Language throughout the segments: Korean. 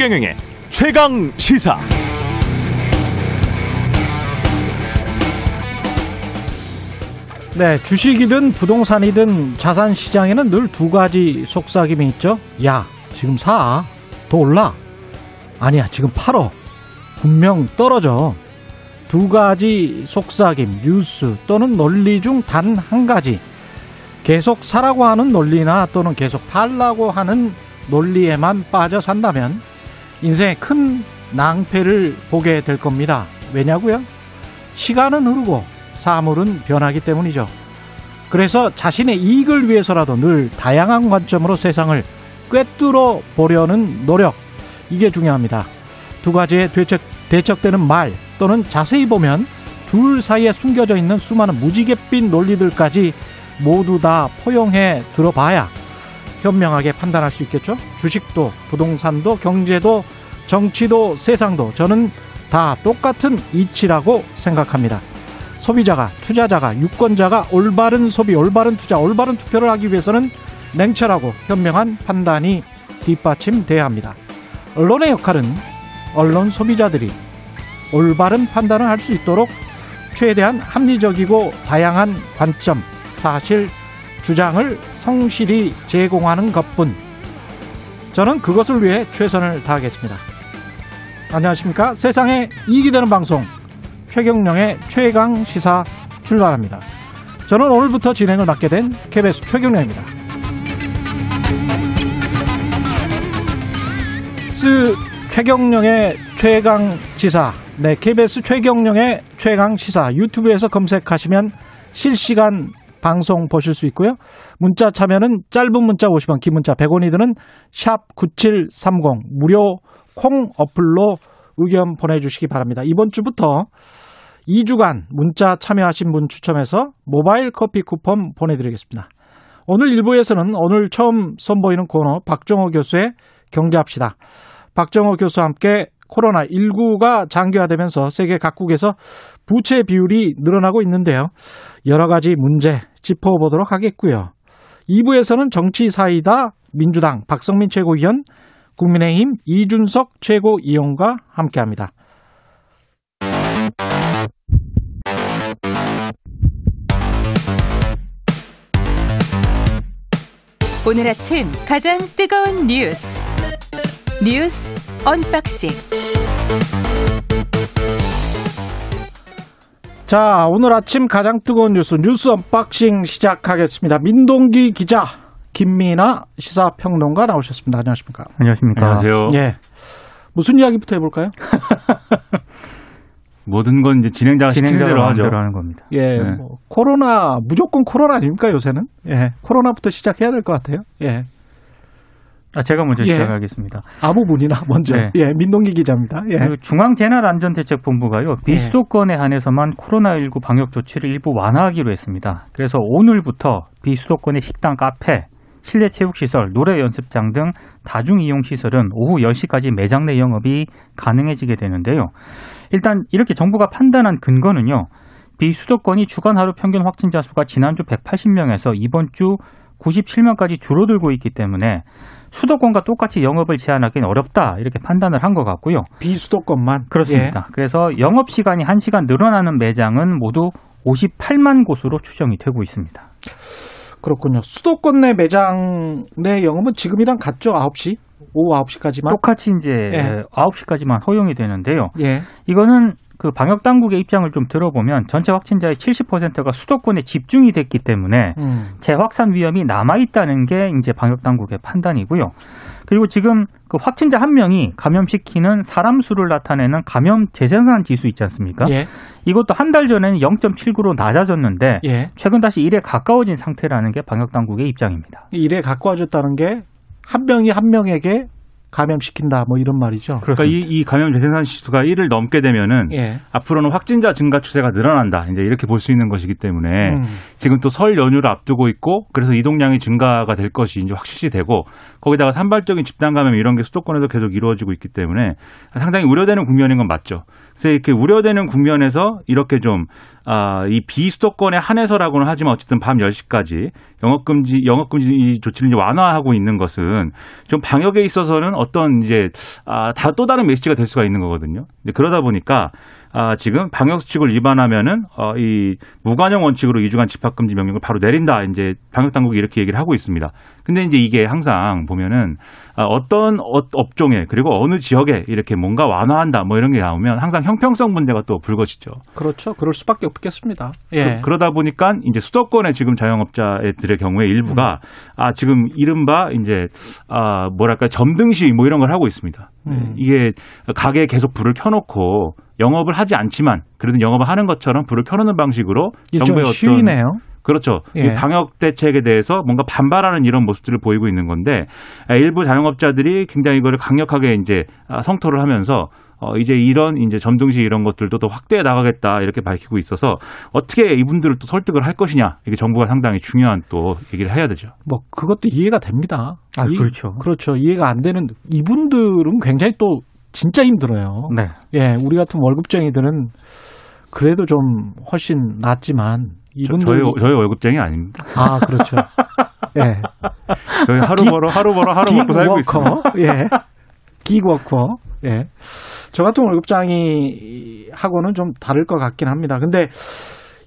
최경영의 최강 시사. 네, 주식이든 부동산이든 자산 시장에는 늘 두 가지 속삭임이 있죠. 야, 지금 사. 더 올라. 아니야, 지금 팔어. 분명 떨어져. 두 가지 속삭임, 뉴스 또는 논리 중 단 한 가지. 계속 사라고 하는 논리나 또는 계속 팔라고 하는 논리에만 빠져 산다면 인생에 큰 낭패를 보게 될 겁니다. 왜냐고요? 시간은 흐르고 사물은 변하기 때문이죠. 그래서 자신의 이익을 위해서라도 늘 다양한 관점으로 세상을 꿰뚫어 보려는 노력 이게 중요합니다. 두 가지의 대척, 대척되는 말 또는 자세히 보면 둘 사이에 숨겨져 있는 수많은 무지갯빛 논리들까지 모두 다 포용해 들어봐야 현명하게 판단할 수 있겠죠. 주식도 부동산도 경제도 정치도 세상도 저는 다 똑같은 이치라고 생각합니다. 소비자가 투자자가 유권자가 올바른 소비 올바른 투자 올바른 투표를 하기 위해서는 냉철하고 현명한 판단이 뒷받침돼야 합니다. 언론의 역할은 언론 소비자들이 올바른 판단을 할 수 있도록 최대한 합리적이고 다양한 관점 사실 주장을 성실히 제공하는 것뿐 저는 그것을 위해 최선을 다하겠습니다. 안녕하십니까? 세상에 이익이 되는 방송 최경령의 최강 시사 출발합니다. 저는 오늘부터 진행을 맡게 된 KBS 최경령입니다. 스 최경령의 최강 시사 네 KBS 최경령의 최강 시사 유튜브에서 검색하시면 실시간 방송 보실 수 있고요. 문자 참여는 짧은 문자 50원, 긴 문자 100원이 드는 샵 9730 무료 콩 어플로 의견 보내주시기 바랍니다. 이번 주부터 2주간 문자 참여하신 분 추첨해서 모바일 커피 쿠폰 보내드리겠습니다. 오늘 1부에서는 오늘 처음 선보이는 코너 박정호 교수의 경제합시다. 박정호 교수와 함께 코로나19가 장기화되면서 세계 각국에서 부채 비율이 늘어나고 있는데요. 여러 가지 문제 짚어보도록 하겠고요. 2부에서는 정치 사이다 민주당 박성민 최고위원, 국민의힘 이준석 최고위원과 함께합니다. 오늘 아침 가장 뜨거운 뉴스 뉴스 언박싱 자, 오늘 아침 가장 뜨거운 뉴스 뉴스 unboxing 시작하겠습니다. 민동기 기자, 김민하 시사평론가 나오셨습니다. 안녕하십니까? 안녕하십니까? 안녕하세요. 예. 무슨 이야기부터 해볼까요? 모든 건 이제 진행자가 대로 하죠. 하는 겁니다. 예, 네. 뭐 코로나 무조건 코로나 아닙니까 요새는? 예, 코로나부터 시작해야 될 것 같아요. 예, 아, 제가 먼저 예. 시작하겠습니다. 아무 분이나 먼저. 네. 예, 민동기 기자입니다. 예, 그 중앙재난안전대책본부가요 비수도권에 한해서만 코로나19 방역 조치를 일부 완화하기로 했습니다. 그래서 오늘부터 비수도권의 식당, 카페, 실내 체육시설, 노래 연습장 등 다중 이용 시설은 오후 10시까지 매장 내 영업이 가능해지게 되는데요. 일단 이렇게 정부가 판단한 근거는요. 비수도권이 주간 하루 평균 확진자 수가 지난주 180명에서 이번 주 97명까지 줄어들고 있기 때문에 수도권과 똑같이 영업을 제한하기는 어렵다 이렇게 판단을 한 것 같고요. 비수도권만. 그렇습니다. 그래서 영업 시간이 1 시간 늘어나는 매장은 모두 58만 곳으로 추정이 되고 있습니다. 예, 그렇군요. 수도권 내 매장 내 영업은 지금이랑 같죠? 9시? 오후 9시까지만. 똑같이 이제 예. 9시까지만 허용이 되는데요. 예, 이거는 그 방역 당국의 입장을 좀 들어보면 전체 확진자의 70%가 수도권에 집중이 됐기 때문에 음, 재확산 위험이 남아 있다는 게 이제 방역 당국의 판단이고요. 그리고 지금 그 확진자 한 명이 감염시키는 사람 수를 나타내는 감염 재생산 지수 있지 않습니까? 예, 이것도 한 달 전에는 0.79로 낮아졌는데 예. 최근 다시 1에 가까워진 상태라는 게 방역 당국의 입장입니다. 일에 가까워졌다는 게 한 명이 한 명에게 감염시킨다 뭐 이런 말이죠. 그러니까 이, 이 감염 재생산 지수가 1을 넘게 되면은 예. 앞으로는 확진자 증가 추세가 늘어난다. 이제 이렇게 볼 수 있는 것이기 때문에 음. 지금 또 설 연휴를 앞두고 있고 그래서 이동량이 증가가 될 것이 이제 확실시 되고 거기다가 산발적인 집단 감염 이런 게 수도권에도 계속 이루어지고 있기 때문에 상당히 우려되는 국면인 건 맞죠. 이렇게 우려되는 국면에서 이렇게 좀 아, 이 비수도권에 한해서라고는 하지만 어쨌든 밤 10시까지 영업금지, 영업금지 조치를 완화하고 있는 것은 좀 방역에 있어서는 어떤 이제, 아, 다 또 다른 메시지가 될 수가 있는 거거든요. 그러다 보니까 아, 지금 방역수칙을 위반하면은 어, 이 무관용 원칙으로 2주간 집합금지 명령을 바로 내린다. 이제 방역당국이 이렇게 얘기를 하고 있습니다. 근데 이제 이게 항상 보면은 아, 어떤 업종에 그리고 어느 지역에 이렇게 뭔가 완화한다 뭐 이런 게 나오면 항상 형평성 문제가 또 불거지죠. 그렇죠. 그럴 수밖에 없겠습니다. 예. 그, 러다 보니까 이제 수도권의 지금 자영업자들의 경우에 일부가 음. 아 지금 이른바 이제 아 뭐랄까 점등시 뭐 이런 걸 하고 있습니다. 음. 이게 가게에 계속 불을 켜놓고 영업을 하지 않지만 그래도 영업을 하는 것처럼 불을 켜놓는 방식으로 정부의 어떤 시위네요. 그렇죠. 예. 방역 대책에 대해서 뭔가 반발하는 이런 모습들을 보이고 있는 건데 일부 자영업자들이 굉장히 이거를 강력하게 이제 아, 성토를 하면서 어, 이제 이런 이제 점등시 이런 것들도 더 확대해 나가겠다 이렇게 밝히고 있어서 어떻게 이분들을 또 설득을 할 것이냐 이게 정부가 상당히 중요한 또 얘기를 해야 되죠. 뭐 그것도 이해가 됩니다. 아 이, 그렇죠. 그렇죠. 이해가 안 되는 이분들은 굉장히 또 진짜 힘들어요. 네. 예, 우리 같은 월급쟁이들은 그래도 좀 훨씬 낫지만 이분들 저희 저희 월급쟁이 아닙니다. 아 그렇죠. 예. 저희 하루 벌어 하루 벌어 하루 먹고 살고 있어요. 예. 기워커. 예. 저 같은 월급장이 하고는 좀 다를 것 같긴 합니다. 근데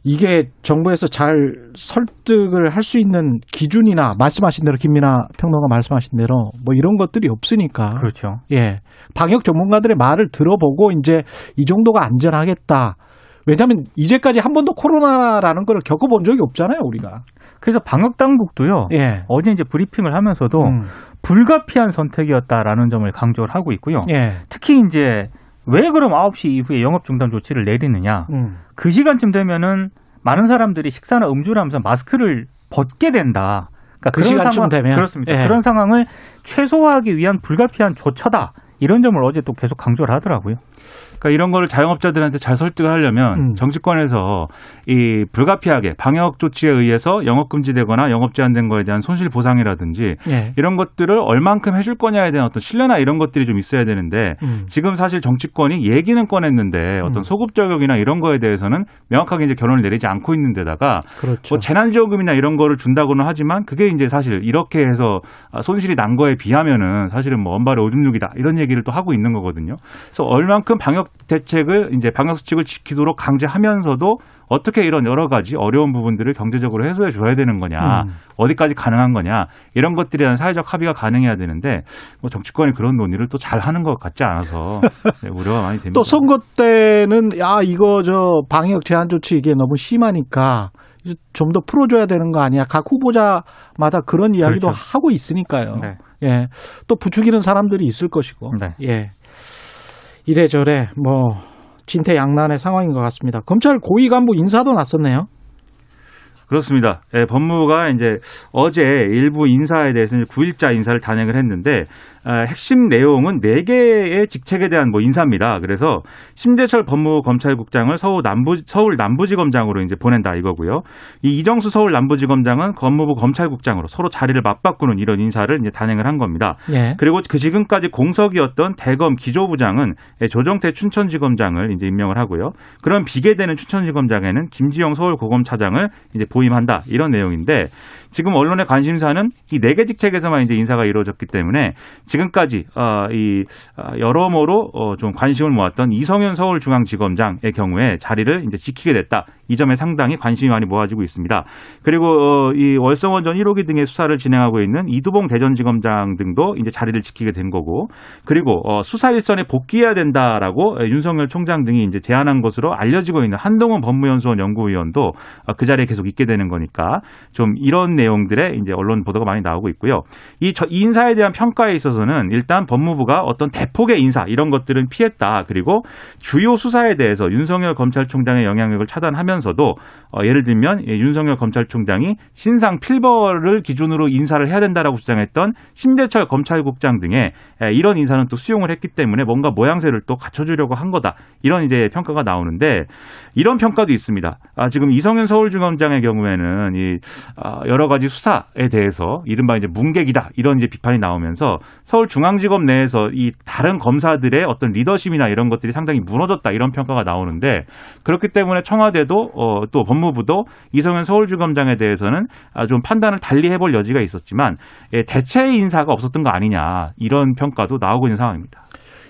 이게 정부에서 잘 설득을 할 수 있는 기준이나 말씀하신 대로 김민아 평론가 말씀하신 대로 뭐 이런 것들이 없으니까. 그렇죠. 예. 방역 전문가들의 말을 들어보고 이제 이 정도가 안전하겠다. 왜냐하면 이제까지 한 번도 코로나라는 걸 겪어본 적이 없잖아요, 우리가. 그래서 방역 당국도요. 예. 어제 이제 브리핑을 하면서도 음. 불가피한 선택이었다라는 점을 강조를 하고 있고요. 예. 특히 이제 왜 그럼 9시 이후에 영업 중단 조치를 내리느냐? 음. 그 시간쯤 되면은 많은 사람들이 식사나 음주를 하면서 마스크를 벗게 된다. 그러니까 그 시간쯤 상황, 되면 그렇습니다. 예. 그런 상황을 최소화하기 위한 불가피한 조처다. 이런 점을 어제 또 계속 강조를 하더라고요. 그러니까 이런 거를 자영업자들한테 잘 설득을 하려면 음. 정치권에서 이 불가피하게 방역 조치에 의해서 영업 금지되거나 영업 제한된 거에 대한 손실 보상이라든지 네. 이런 것들을 얼만큼 해줄 거냐에 대한 어떤 신뢰나 이런 것들이 좀 있어야 되는데 음. 지금 사실 정치권이 얘기는 꺼냈는데 어떤 음. 소급 적용이나 이런 거에 대해서는 명확하게 이제 결론을 내리지 않고 있는 데다가 그렇죠. 뭐 재난지원금이나 이런 거를 준다고는 하지만 그게 이제 사실 이렇게 해서 손실이 난 거에 비하면은 사실은 뭐 원발의 오줌 누기다 이런 얘기를 또 하고 있는 거거든요. 그래서 얼만큼 방역 대책을 이제 방역 수칙을 지키도록 강제하면서도 어떻게 이런 여러 가지 어려운 부분들을 경제적으로 해소해 줘야 되는 거냐, 음. 어디까지 가능한 거냐 이런 것들에 대한 사회적 합의가 가능해야 되는데 뭐 정치권이 그런 논의를 또 잘 하는 것 같지 않아서 네, 우려가 많이 됩니다. 또 선거 때는 야 이거 저 방역 제한 조치 이게 너무 심하니까 좀 더 풀어줘야 되는 거 아니야? 각 후보자마다 그런 이야기도 그렇죠. 하고 있으니까요. 네. 예, 또 부추기는 사람들이 있을 것이고. 네. 예. 이래저래 뭐 진퇴양난의 상황인 것 같습니다. 검찰 고위 간부 인사도 났었네요. 그렇습니다. 예, 법무부가 이제 어제 일부 인사에 대해서 9일자 인사를 단행을 했는데 아, 핵심 내용은 4개의 직책에 대한 뭐 인사입니다. 그래서 심재철 법무검찰국장을 서울 남부 서울 남부지검장으로 이제 보낸다 이거고요. 이 이정수 서울 남부지검장은 법무부 검찰국장으로 서로 자리를 맞바꾸는 이런 인사를 이제 단행을 한 겁니다. 예. 그리고 그 지금까지 공석이었던 대검 기조부장은 조정태 춘천지검장을 이제 임명을 하고요. 그런 비계되는 춘천지검장에는 김지영 서울고검차장을 이제 보임한다 이런 내용인데 지금 언론의 관심사는 이 네 개 직책에서만 이제 인사가 이루어졌기 때문에 지금까지 어, 이 어, 여러모로 어, 좀 관심을 모았던 이성윤 서울중앙지검장의 경우에 자리를 이제 지키게 됐다. 이 점에 상당히 관심이 많이 모아지고 있습니다. 그리고 어, 이 월성원 전 1호기 등의 수사를 진행하고 있는 이두봉 대전지검장 등도 이제 자리를 지키게 된 거고 그리고 어, 수사 일선에 복귀해야 된다라고 윤석열 총장 등이 이제 제안한 것으로 알려지고 있는 한동훈 법무연수원 연구위원도 어, 그 자리에 계속 있게 되는 거니까 좀 이런 내용들의 이제 언론 보도가 많이 나오고 있고요. 이, 저, 인사에 대한 평가에 있어서 는 일단 법무부가 어떤 대폭의 인사 이런 것들은 피했다. 그리고 주요 수사에 대해서 윤석열 검찰총장의 영향력을 차단하면서도 어, 예를 들면 윤석열 검찰총장이 신상 필벌을 기준으로 인사를 해야 된다라고 주장했던 심재철 검찰국장 등의 이런 인사는 또 수용을 했기 때문에 뭔가 모양새를 또 갖춰주려고 한 거다. 이런 이제 평가가 나오는데 이런 평가도 있습니다. 아, 지금 이성윤 서울중앙장의 경우에는 이 아, 여러 가지 수사에 대해서 이른바 이제 문객이다 이런 이제 비판이 나오면서 서울중앙지검 내에서 이 다른 검사들의 어떤 리더십이나 이런 것들이 상당히 무너졌다 이런 평가가 나오는데 그렇기 때문에 청와대도 어, 또 법무부도 이성현 서울지검장에 대해서는 아, 좀 판단을 달리 해볼 여지가 있었지만 예, 대체 인사가 없었던 거 아니냐 이런 평가도 나오고 있는 상황입니다.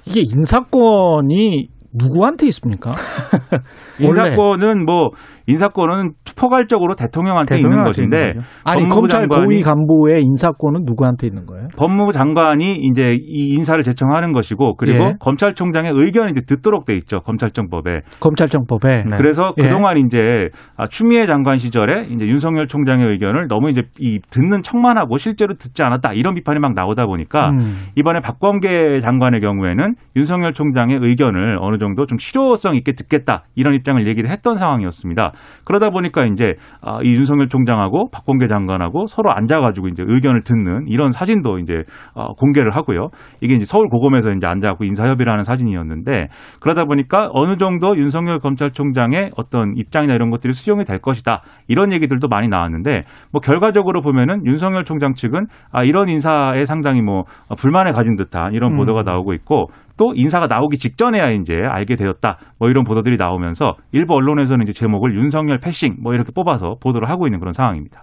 이게 인사권이 누구한테 있습니까? 인사권은 뭐 인사권은 포괄적으로 대통령한테 있는 대통령한테 것인데 있는 거죠. 아니 검찰 고위 간부의 인사권은 누구한테 있는 거예요? 법무부 장관이 이제 이 인사를 제청하는 것이고 그리고 예. 검찰총장의 의견이 이제 듣도록 돼 있죠 검찰청법에. 검찰청법에 네. 그래서 예. 그동안 이제 아, 추미애 장관 시절에 이제 윤석열 총장의 의견을 너무 이제 이 듣는 척만 하고 실제로 듣지 않았다 이런 비판이 막 나오다 보니까 음. 이번에 박범계 장관의 경우에는 윤석열 총장의 의견을 어느 정도 좀 실효성 있게 듣겠다 이런 입장을 얘기를 했던 상황이었습니다. 그러다 보니까 이제 아, 이 윤석열 총장하고 박범계 장관하고 서로 앉아가지고 이제 의견을 듣는 이런 사진도 이제 어, 공개를 하고요. 이게 이제 서울 고검에서 이제 앉아갖고 인사협의를 하는 사진이었는데 그러다 보니까 어느 정도 윤석열 검찰총장의 어떤 입장이나 이런 것들이 수용이 될 것이다 이런 얘기들도 많이 나왔는데 뭐 결과적으로 보면은 윤석열 총장 측은 아, 이런 인사에 상당히 뭐 어, 불만을 가진 듯한 이런 음. 보도가 나오고 있고 또 인사가 나오기 직전에야 이제 알게 되었다 뭐 이런 보도들이 나오면서 일부 언론에서는 이제 제목을 윤석열 패싱 뭐 이렇게 뽑아서 보도를 하고 있는 그런 상황입니다.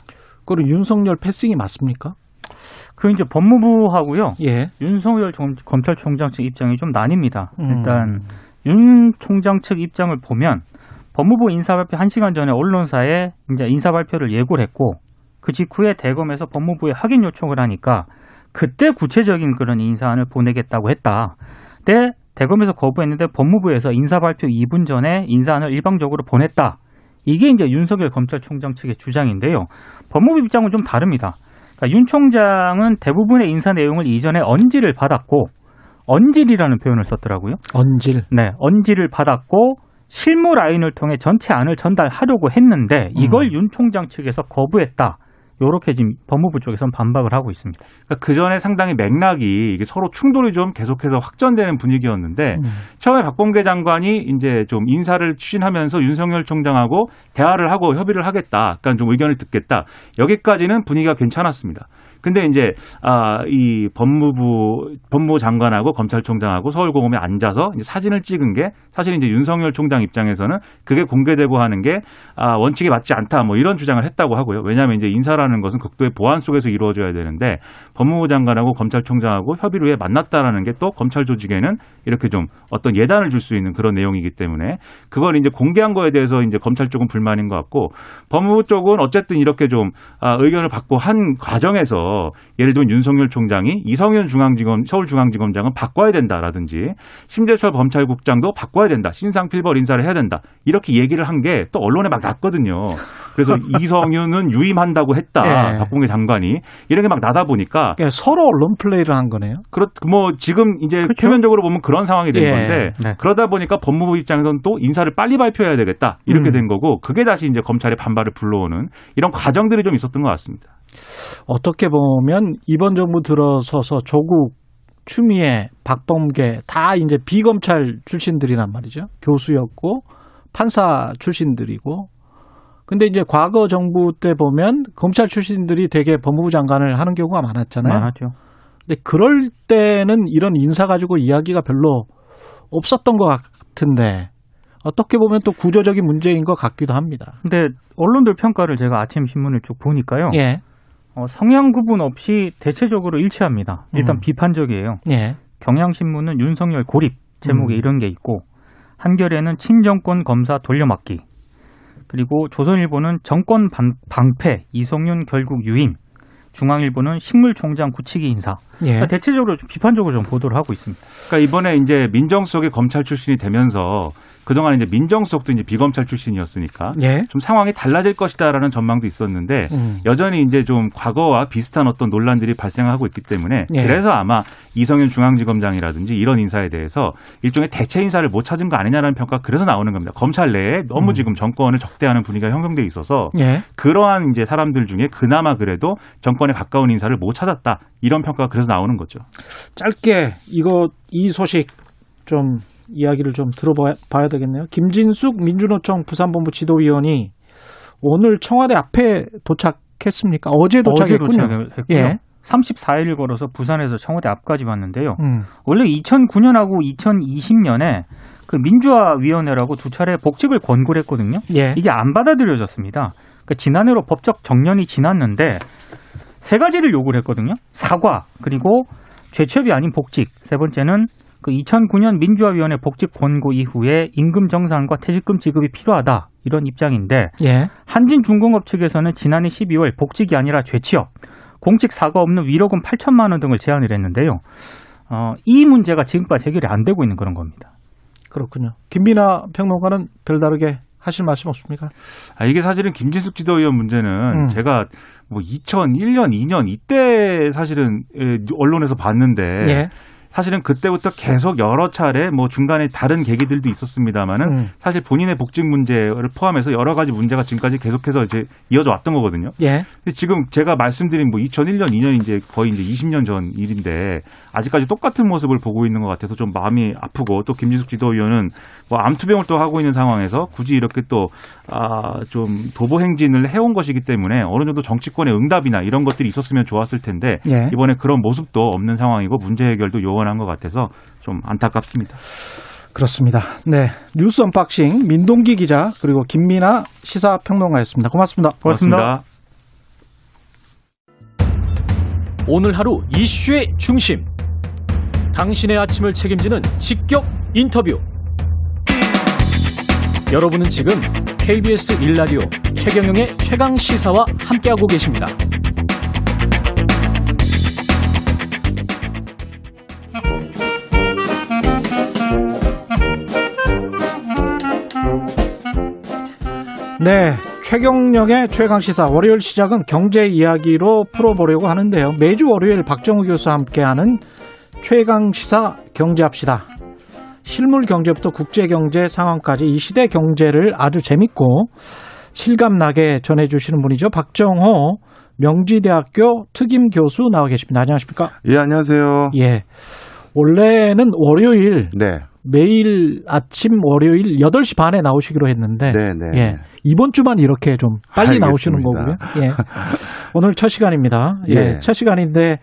그럼 윤석열 패싱이 맞습니까? 그 이제 법무부하고요. 예. 윤석열 정- 검찰총장 측 입장이 좀 나뉩니다. 음. 일단 윤 총장 측 입장을 보면 법무부 인사 발표 1시간 전에 언론사에 이제 인사 발표를 예고를 했고 그 직후에 대검에서 법무부에 확인 요청을 하니까 그때 구체적인 그런 인사안을 보내겠다고 했다. 근데 대검에서 거부했는데 법무부에서 인사 발표 2분 전에 인사안을 일방적으로 보냈다. 이게 이제 윤석열 검찰총장 측의 주장인데요. 법무부 입장은 좀 다릅니다. 그러니까 윤 총장은 대부분의 인사 내용을 이전에 언지를 받았고 언질이라는 표현을 썼더라고요. 언질. 네, 언지를 받았고 실무 라인을 통해 전체 안을 전달하려고 했는데 이걸 음. 윤 총장 측에서 거부했다. 요렇게 지금 법무부 쪽에서는 반박을 하고 있습니다. 그 전에 상당히 맥락이 이게 서로 충돌이 좀 계속해서 확전되는 분위기였는데 음. 처음에 박범계 장관이 이제 좀 인사를 추진하면서 윤석열 총장하고 대화를 하고 협의를 하겠다. 약간 좀 의견을 듣겠다. 여기까지는 분위기가 괜찮았습니다. 근데 이제 아 이 법무부 법무부 장관하고 검찰총장하고 서울고검에 앉아서 이제 사진을 찍은 게 사실 이제 윤석열 총장 입장에서는 그게 공개되고 하는 게 아, 원칙에 맞지 않다 뭐 이런 주장을 했다고 하고요. 왜냐하면 이제 인사라는 것은 극도의 보안 속에서 이루어져야 되는데 법무부 장관하고 검찰총장하고 협의를 위해 만났다라는 게 또 검찰 조직에는 이렇게 좀 어떤 예단을 줄 수 있는 그런 내용이기 때문에 그걸 이제 공개한 거에 대해서 이제 검찰 쪽은 불만인 것 같고 법무부 쪽은 어쨌든 이렇게 좀 아, 의견을 받고 한 과정에서 예를 들면 윤석열 총장이 이성윤 중앙지검 서울중앙지검장은 바꿔야 된다라든지 심재철 검찰국장도 바꿔야 된다 신상 필벌 인사를 해야 된다 이렇게 얘기를 한 게 또 언론에 막 났거든요. 그래서 이성윤은 유임한다고 했다 예. 박봉계 장관이 이런 게 막 나다 보니까 그러니까 서로 언론 플레이를 한 거네요. 그렇 뭐 지금 이제 그렇죠. 표면적으로 보면 그런 상황이 된 예. 건데 네. 그러다 보니까 법무부 입장에서는 또 인사를 빨리 발표해야 되겠다 이렇게 음. 된 거고 그게 다시 이제 검찰의 반발을 불러오는 이런 과정들이 좀 있었던 것 같습니다. 어떻게 보면 이번 정부 들어서서 조국, 추미애, 박범계 다 이제 비검찰 출신들이란 말이죠. 교수였고 판사 출신들이고. 근데 이제 과거 정부 때 보면 검찰 출신들이 되게 법무부 장관을 하는 경우가 많았잖아요. 많았죠. 근데 그럴 때는 이런 인사 가지고 이야기가 별로 없었던 것 같은데 어떻게 보면 또 구조적인 문제인 것 같기도 합니다. 근데 언론들 평가를 제가 아침 신문을 쭉 보니까요. 예, 어, 성향 구분 없이 대체적으로 일치합니다. 일단 음. 비판적이에요. 예, 경향신문은 윤석열 고립 제목에 음. 이런 게 있고 한겨레는 친정권 검사 돌려막기 그리고 조선일보는 정권 방, 방패 이성윤 결국 유임 중앙일보는 식물총장 굳히기 인사 예. 그러니까 대체적으로 좀 비판적으로 좀 보도를 하고 있습니다. 그러니까 이번에 이제 민정수석이 검찰 출신이 되면서 그동안 이제 민정수석도 이제 비검찰 출신이었으니까 예. 좀 상황이 달라질 것이다라는 전망도 있었는데 음. 여전히 이제 좀 과거와 비슷한 어떤 논란들이 발생하고 있기 때문에 예. 그래서 아마 이성윤 중앙지검장이라든지 이런 인사에 대해서 일종의 대체 인사를 못 찾은 거 아니냐라는 평가 그래서 나오는 겁니다. 검찰 내에 너무 음. 지금 정권을 적대하는 분위기가 형성돼 있어서 예. 그러한 이제 사람들 중에 그나마 그래도 정권에 가까운 인사를 못 찾았다 이런 평가가 그래서 나오는 거죠. 짧게 이거 이 소식 좀 이야기를 좀 들어봐야 되겠네요. 김진숙 민주노총 부산본부 지도위원이 오늘 청와대 앞에 도착했습니까? 어제 도착했군요. 어제. 예. 34일을 걸어서 부산에서 청와대 앞까지 왔는데요. 음. 원래 2009년하고 2020년에 그 민주화위원회라고 두 차례 복직을 권고를 했거든요. 예. 이게 안 받아들여졌습니다. 그러니까 지난해로 법적 정년이 지났는데 세 가지를 요구를 했거든요. 사과 그리고 죄취업이 아닌 복직. 세 번째는 그 2009년 민주화위원회 복직 권고 이후에 임금 정산과 퇴직금 지급이 필요하다 이런 입장인데 예. 한진중공업 측에서는 지난해 12월 복직이 아니라 죄취업, 공직 사과 없는 위로금 8천만 원 등을 제안을 했는데요. 어, 이 문제가 지금까지 해결이 안 되고 있는 그런 겁니다. 그렇군요. 김민아 평론가는 별다르게 하실 말씀 없습니까? 아, 이게 사실은 김진숙 지도위원 문제는 음. 제가 뭐 2001년, 2년 이때 사실은 예, 언론에서 봤는데 예. 사실은 그때부터 계속 여러 차례 뭐 중간에 다른 계기들도 있었습니다만은 음. 사실 본인의 복직 문제를 포함해서 여러 가지 문제가 지금까지 계속해서 이제 이어져 왔던 거거든요. 예. 근데 지금 제가 말씀드린 뭐 2001년, 2년 이제 거의 이제 20년 전 일인데 아직까지 똑같은 모습을 보고 있는 것 같아서 좀 마음이 아프고 또 김진숙 지도위원은 뭐 암투병을 또 하고 있는 상황에서 굳이 이렇게 또 아, 좀 도보 행진을 해온 것이기 때문에 어느 정도 정치권의 응답이나 이런 것들이 있었으면 좋았을 텐데 예. 이번에 그런 모습도 없는 상황이고 문제 해결도 요원 한 것 같아서 좀 안타깝습니다. 그렇습니다. 네. 뉴스 unboxing 민동기 기자 그리고 김민하 시사평론가였습니다. 고맙습니다. 고맙습니다. 오늘 하루 이슈의 중심. 당신의 아침을 책임지는 직격 인터뷰. 여러분은 지금 KBS 일라디오 최경영의 최강 시사와 함께하고 계십니다. 네. 최경령의 최강 시사 월요일 시작은 경제 이야기로 풀어보려고 하는데요. 매주 월요일 박정우 교수와 함께하는 최강 시사 경제합시다. 실물 경제부터 국제 경제 상황까지 이 시대 경제를 아주 재밌고 실감나게 전해주시는 분이죠. 박정호 명지대학교 특임 교수 나와 계십니다. 안녕하십니까? 예, 안녕하세요. 예. 원래는 월요일 네. 매일 아침 월요일 8시 반에 나오시기로 했는데 네, 네. 예. 이번 주만 이렇게 좀 빨리 알겠습니다. 나오시는 거고요. 예. 오늘 첫 시간입니다. 예. 예. 첫 시간인데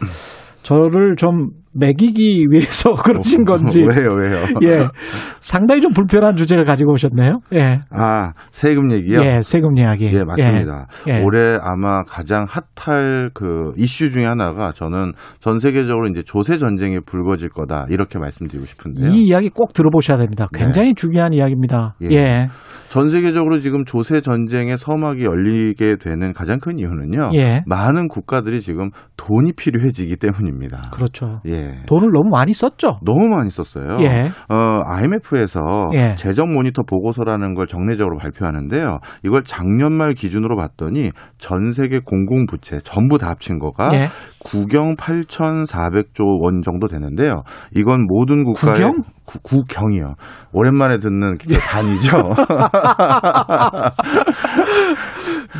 저를 좀 매기기 위해서 그러신 건지 왜요, 왜요? 예. 상당히 좀 불편한 주제를 가지고 오셨네요. 예. 아, 세금 얘기요? 예, 세금 이야기. 예, 맞습니다. 예. 예. 올해 아마 가장 핫할 그 이슈 중에 하나가 저는 전 세계적으로 이제 조세 전쟁이 불거질 거다 이렇게 말씀드리고 싶은데요. 이 이야기 꼭 들어보셔야 됩니다. 네. 굉장히 중요한 이야기입니다. 예. 예. 전 세계적으로 지금 조세 전쟁의 서막이 열리게 되는 가장 큰 이유는요. 예. 많은 국가들이 지금 돈이 필요해지기 때문입니다. 그렇죠. 예. 돈을 너무 많이 썼죠. 너무 많이 썼어요. 예. 어, IMF에서 예. 재정 모니터 보고서라는 걸 정례적으로 발표하는데요. 이걸 작년 말 기준으로 봤더니 전 세계 공공 부채 전부 다 합친 거가 예. 구경 8,400조 원 정도 되는데요. 이건 모든 국가의 구경? 구, 구경이요. 오랜만에 듣는 그 단위죠.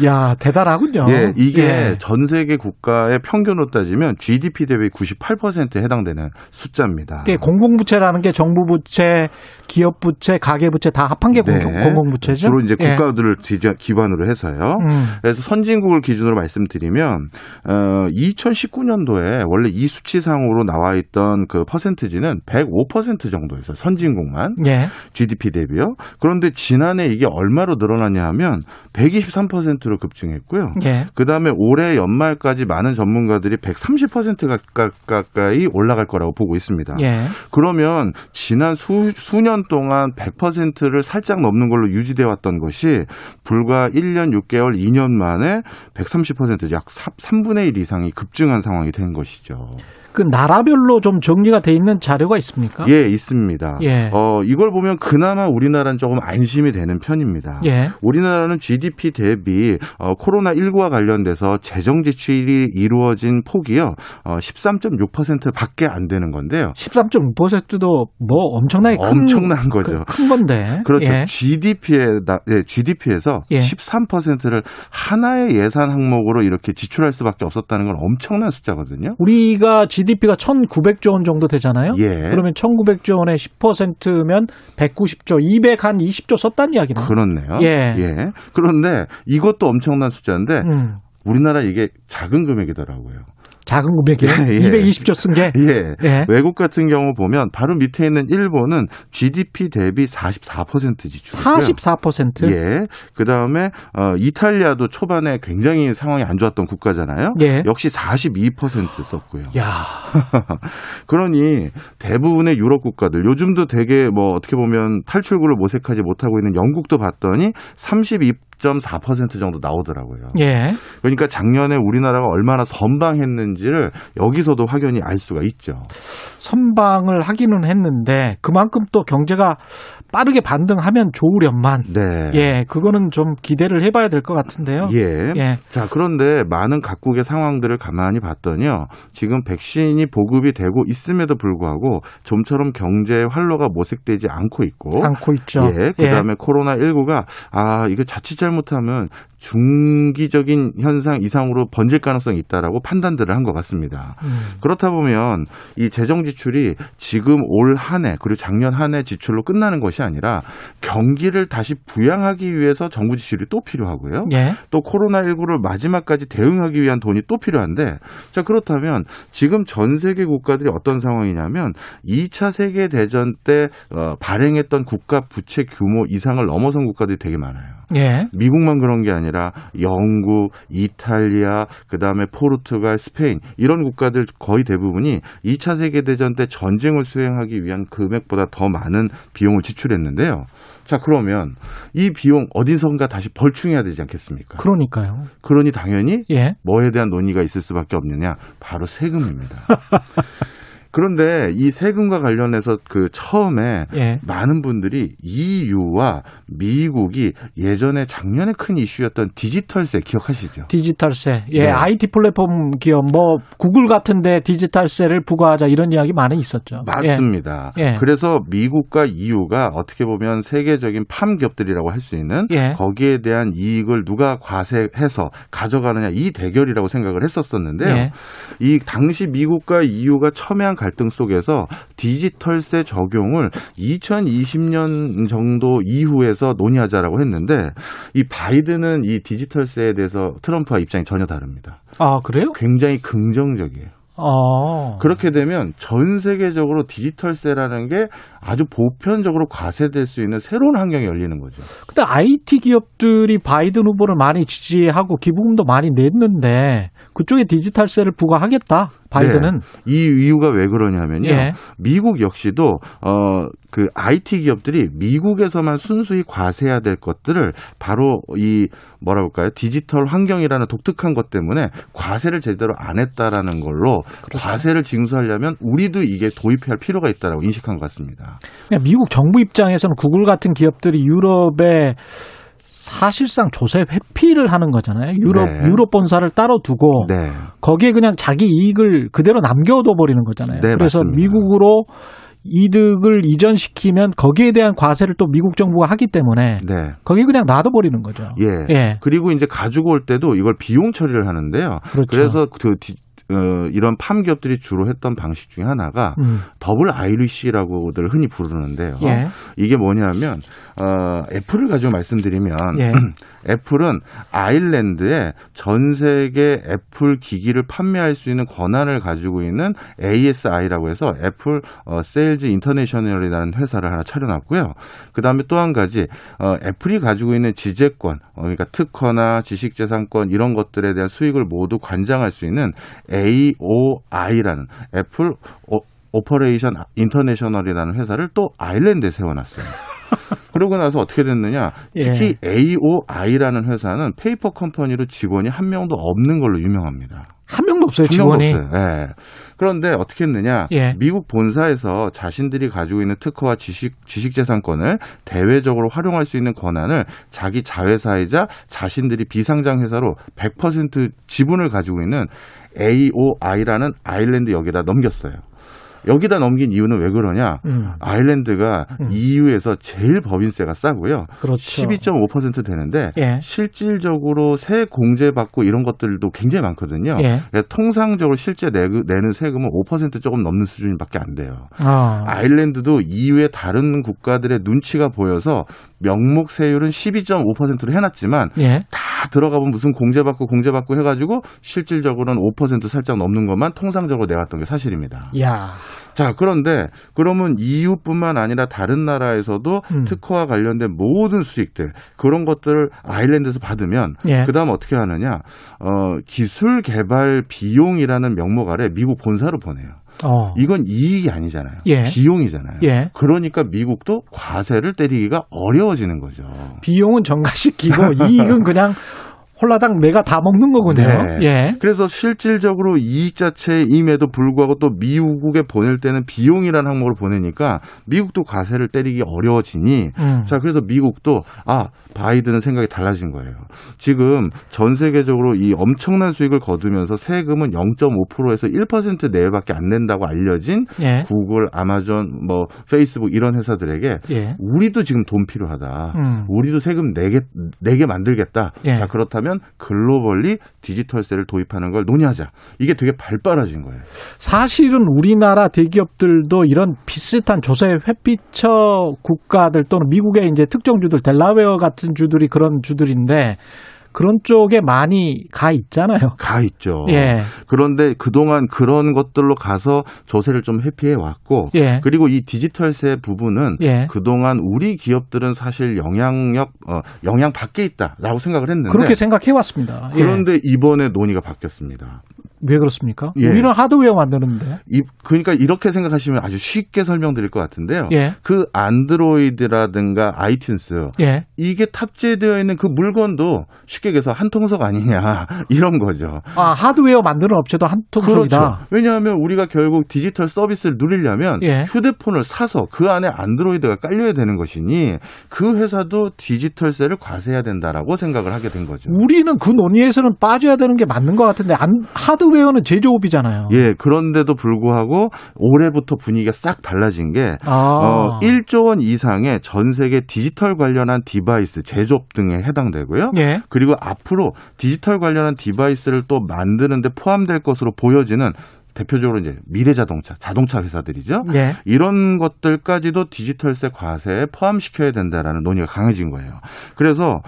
야, 대단하군요. 예, 이게 예. 전 세계 국가의 평균으로 따지면 GDP 대비 98%에 해당되는 숫자입니다. 이게 공공부채라는 게 정부 부채, 기업 부채, 가계 부채 다 합한 게 네. 공공, 공공부채죠. 주로 이제 예. 국가들을 기자- 기반으로 해서요. 음. 그래서 선진국을 기준으로 말씀드리면 어 2019 년도에 원래 이 수치상으로 나와 있던 그 퍼센트지는 105% 정도였어요. 선진국만 예. GDP 대비요. 그런데 지난해 이게 얼마로 늘어났냐 하면 123%로 급증했고요. 예. 그다음에 올해 연말까지 많은 전문가들이 130% 가까- 가까이 올라갈 거라고 보고 있습니다. 예. 그러면 지난 수, 수년 동안 100%를 살짝 넘는 걸로 유지돼 왔던 것이 불과 1년 6개월, 2년 만에 130%, 약 3분의 1 이상이 급증한 상황이 된 것이죠. 그 나라별로 좀 정리가 돼 있는 자료가 있습니까? 예, 있습니다. 예. 어, 이걸 보면 그나마 우리나라는 조금 안심이 되는 편입니다. 예. 우리나라는 GDP 대비 어, 코로나 19와 관련돼서 재정 지출이 이루어진 폭이요. 어, 13.6%밖에 안 되는 건데요. 13.6%도 뭐 엄청나게 큰, 엄청난 거죠. 그- 큰 건데. 그렇죠. 예. GDP에 예, GDP에서 예. 13%를 하나의 예산 항목으로 이렇게 지출할 수밖에 없었다는 건 엄청난 숫자거든요. 우리가 GDP 가 1,900조 원 정도 되잖아요. 예. 그러면 1,900조 원의 10%면 190조, 200 한 20조 썼다는 이야기네. 그렇네요. 예. 그런데 이것도 엄청난 숫자인데 음. 우리나라 이게 작은 금액이더라고요. 작은 금액에 예. 220조 쓴 게. 예. 예. 외국 같은 경우 보면 바로 밑에 있는 일본은 GDP 대비 44% 지출이고요. 44%. 예. 그 다음에 어 이탈리아도 초반에 굉장히 상황이 안 좋았던 국가잖아요. 예. 역시 42% 썼고요. 야, 그러니 대부분의 유럽 국가들 요즘도 되게 뭐 어떻게 보면 탈출구를 모색하지 못하고 있는 영국도 봤더니 32.4% 정도 나오더라고요. 예. 그러니까 작년에 우리나라가 얼마나 선방했는지를 여기서도 확연히 알 수가 있죠. 선방을 하기는 했는데 그만큼 또 경제가 빠르게 반등하면 좋으련만. 네. 예, 그거는 좀 기대를 해봐야 될 것 같은데요. 예. 예. 자, 그런데 많은 각국의 상황들을 가만히 봤더니요. 지금 백신이 보급이 되고 있음에도 불구하고 좀처럼 경제의 활로가 모색되지 않고 있고 않고 있죠. 예. 그 다음에 코로나 19가 아, 이거 자칫 잘못하면 중기적인 현상 이상으로 번질 가능성이 있다라고 판단들을 한 것 같습니다. 음. 그렇다 보면 이 재정 지출이 지금 올 한 해 그리고 작년 한 해 지출로 끝나는 것이 아니라 경기를 다시 부양하기 위해서 정부 지출이 또 필요하고요. 예. 또 코로나19를 마지막까지 대응하기 위한 돈이 또 필요한데 자 그렇다면 지금 전 세계 국가들이 어떤 상황이냐면 2차 세계 대전 때 어, 발행했던 국가 부채 규모 이상을 넘어선 국가들이 되게 많아요. 예. 미국만 그런 게 아니라 영국, 이탈리아, 그다음에 포르투갈, 스페인 이런 국가들 거의 대부분이 2차 세계 대전 때 전쟁을 수행하기 위한 금액보다 더 많은 비용을 지출했는데요. 자, 그러면 이 비용 어디선가 다시 벌충해야 되지 않겠습니까? 그러니까요. 그러니 당연히 예. 뭐에 대한 논의가 있을 수밖에 없느냐? 바로 세금입니다. 그런데 이 세금과 관련해서 그 처음에 예. 많은 분들이 EU와 미국이 예전에 작년에 큰 이슈였던 디지털세 기억하시죠? 디지털세. 예, 네. IT 플랫폼 기업 뭐 구글 같은데 디지털세를 부과하자 이런 이야기 많이 있었죠. 맞습니다. 예. 그래서 미국과 EU가 어떻게 보면 세계적인 팜 기업들이라고 할 수 있는 예. 거기에 대한 이익을 누가 과세해서 가져가느냐 이 대결이라고 생각을 했었었는데요. 예. 이 당시 미국과 EU가 첨예한 갈등 속에서 디지털세 적용을 2020년 정도 이후에서 논의하자라고 했는데 이 바이든은 이 디지털세에 대해서 트럼프와 입장이 전혀 다릅니다. 아, 그래요? 굉장히 긍정적이에요. 어. 그렇게 되면 전 세계적으로 디지털세라는 게 아주 보편적으로 과세될 수 있는 새로운 환경이 열리는 거죠. 근데 IT 기업들이 바이든 후보를 많이 지지하고 기부금도 많이 냈는데 그쪽에 디지털세를 부과하겠다. 바이든은 네. 이 이유가 왜 그러냐면요. 예. 미국 역시도 어그 IT 기업들이 미국에서만 순수히 과세해야 될 것들을 바로 이 뭐라 볼까요? 디지털 환경이라는 독특한 것 때문에 과세를 제대로 안 했다라는 걸로 그렇죠. 과세를 징수하려면 우리도 이게 도입해야 할 필요가 있다라고 인식한 것 같습니다. 미국 정부 입장에서는 구글 같은 기업들이 유럽에 사실상 조세 회피를 하는 거잖아요. 유럽 네. 유럽 본사를 따로 두고 네. 거기에 그냥 자기 이익을 그대로 남겨둬 버리는 거잖아요. 네, 그래서 맞습니다. 미국으로 이득을 이전시키면 거기에 대한 과세를 또 미국 정부가 하기 때문에 네. 거기 그냥 놔둬 버리는 거죠. 예. 예. 그리고 이제 가지고 올 때도 이걸 비용 처리를 하는데요. 그렇죠. 그래서 그 디- 어, 이런 FAANG 기업들이 주로 했던 방식 중에 하나가 음. double Irish라고들 흔히 부르는데요. 예. 이게 뭐냐면 어, 애플을 가지고 말씀드리면 예. 애플은 아일랜드에 전 세계 애플 기기를 판매할 수 있는 권한을 가지고 있는 ASI라고 해서 애플 어, Sales International이라는 회사를 하나 차려놨고요. 그 다음에 또 한 가지 어, 애플이 가지고 있는 지재권, 어, 그러니까 특허나 지식재산권 이런 것들에 대한 수익을 모두 관장할 수 있는 AOI라는 애플 오, Operation International이라는 회사를 또 아일랜드에 세워놨어요. 그러고 나서 어떻게 됐느냐? 특히 AOI라는 회사는 페이퍼 컴퍼니로 직원이 한 명도 없는 걸로 유명합니다. 한 명도 없어요, 한 명도 직원이. 없어요. 예. 그런데 어떻게 했느냐? 예. 미국 본사에서 자신들이 가지고 있는 특허와 지식 지식 재산권을 대외적으로 활용할 수 있는 권한을 자기 자회사이자 자신들이 비상장 회사로 100% 지분을 가지고 있는 AOI라는 아일랜드 여기다 넘겼어요. 여기다 넘긴 이유는 왜 그러냐? 음. 아일랜드가 EU에서 제일 법인세가 싸고요. 그렇죠. 12.5% 되는데 예. 실질적으로 세 공제 받고 이런 것들도 굉장히 많거든요. 예. 그러니까 통상적으로 실제 내, 내는 세금은 5% 조금 넘는 수준밖에 안 돼요. 아. 아일랜드도 EU의 다른 국가들의 눈치가 보여서 명목 세율은 12.5%로 해놨지만 예. 다다 들어가 보면 무슨 공제받고 공제받고 해가지고 실질적으로는 5% 살짝 넘는 것만 통상적으로 내왔던 게 사실입니다. 야. 자, 그런데 그러면 EU뿐만 아니라 다른 나라에서도 음. 특허와 관련된 모든 수익들 그런 것들을 아일랜드에서 받으면 예. 그다음 어떻게 하느냐? 어, 기술 개발 비용이라는 명목 아래 미국 본사로 보내요. 어. 이건 이익이 아니잖아요. 예. 비용이잖아요. 예. 그러니까 미국도 과세를 때리기가 어려워지는 거죠. 비용은 정가시키고 이익은 그냥 홀라당 내가 다 먹는 거군요. 네. 예. 그래서 실질적으로 이익 자체임에도 불구하고 또 미국에 보낼 때는 비용이라는 항목을 보내니까 미국도 과세를 때리기 어려워지니 음. 자 그래서 미국도 아 바이든은 생각이 달라진 거예요. 지금 전 세계적으로 이 엄청난 수익을 거두면서 세금은 0.5%에서 1% 내외밖에 안 낸다고 알려진 예. 구글, 아마존, 뭐 페이스북 이런 회사들에게 예. 우리도 지금 돈 필요하다. 음. 우리도 세금 내게 내게 만들겠다. 예. 자 그렇다면 글로벌리 디지털세를 도입하는 걸 논의하자. 이게 되게 발빠라진 거예요. 사실은 우리나라 대기업들도 이런 비슷한 조세 회피처 국가들 또는 미국의 이제 특정 주들 델라웨어 같은 주들이 그런 주들인데 그런 쪽에 많이 가 있잖아요. 가 있죠. 예. 그런데 그동안 그런 것들로 가서 조세를 좀 회피해 왔고 예. 그리고 이 디지털세 부분은 예. 그동안 우리 기업들은 사실 영향력 어, 영향 밖에 있다라고 생각을 했는데 그렇게 생각해 왔습니다. 예. 그런데 이번에 논의가 바뀌었습니다. 왜 그렇습니까? 예. 우리는 하드웨어 만드는데. 이, 그러니까 이렇게 생각하시면 아주 쉽게 설명드릴 것 같은데요. 예. 그 안드로이드라든가 아이튠스 예. 이게 탑재되어 있는 그 물건도 쉽게 얘기해서 한 통속 아니냐 이런 거죠. 아, 하드웨어 만드는 업체도 한 통속이다. 그렇죠. 왜냐하면 우리가 결국 디지털 서비스를 누리려면 예. 휴대폰을 사서 그 안에 안드로이드가 깔려야 되는 것이니 그 회사도 디지털세를 과세해야 된다라고 생각을 하게 된 거죠. 우리는 그 논의에서는 빠져야 되는 게 맞는 것 같은데 안, 하드웨어는 제조업이잖아요. 예, 그런데도 불구하고 올해부터 분위기가 싹 달라진 게 아. 어, 1조 원 이상의 전 세계 디지털 관련한 device 제조업 등에 해당되고요. 예. 그리고 앞으로 디지털 관련한 device를 또 만드는데 포함될 것으로 보여지는 대표적으로 이제 미래 자동차, 자동차 회사들이죠. 예. 이런 것들까지도 디지털세 과세에 포함시켜야 된다라는 논의가 강해진 거예요. 그래서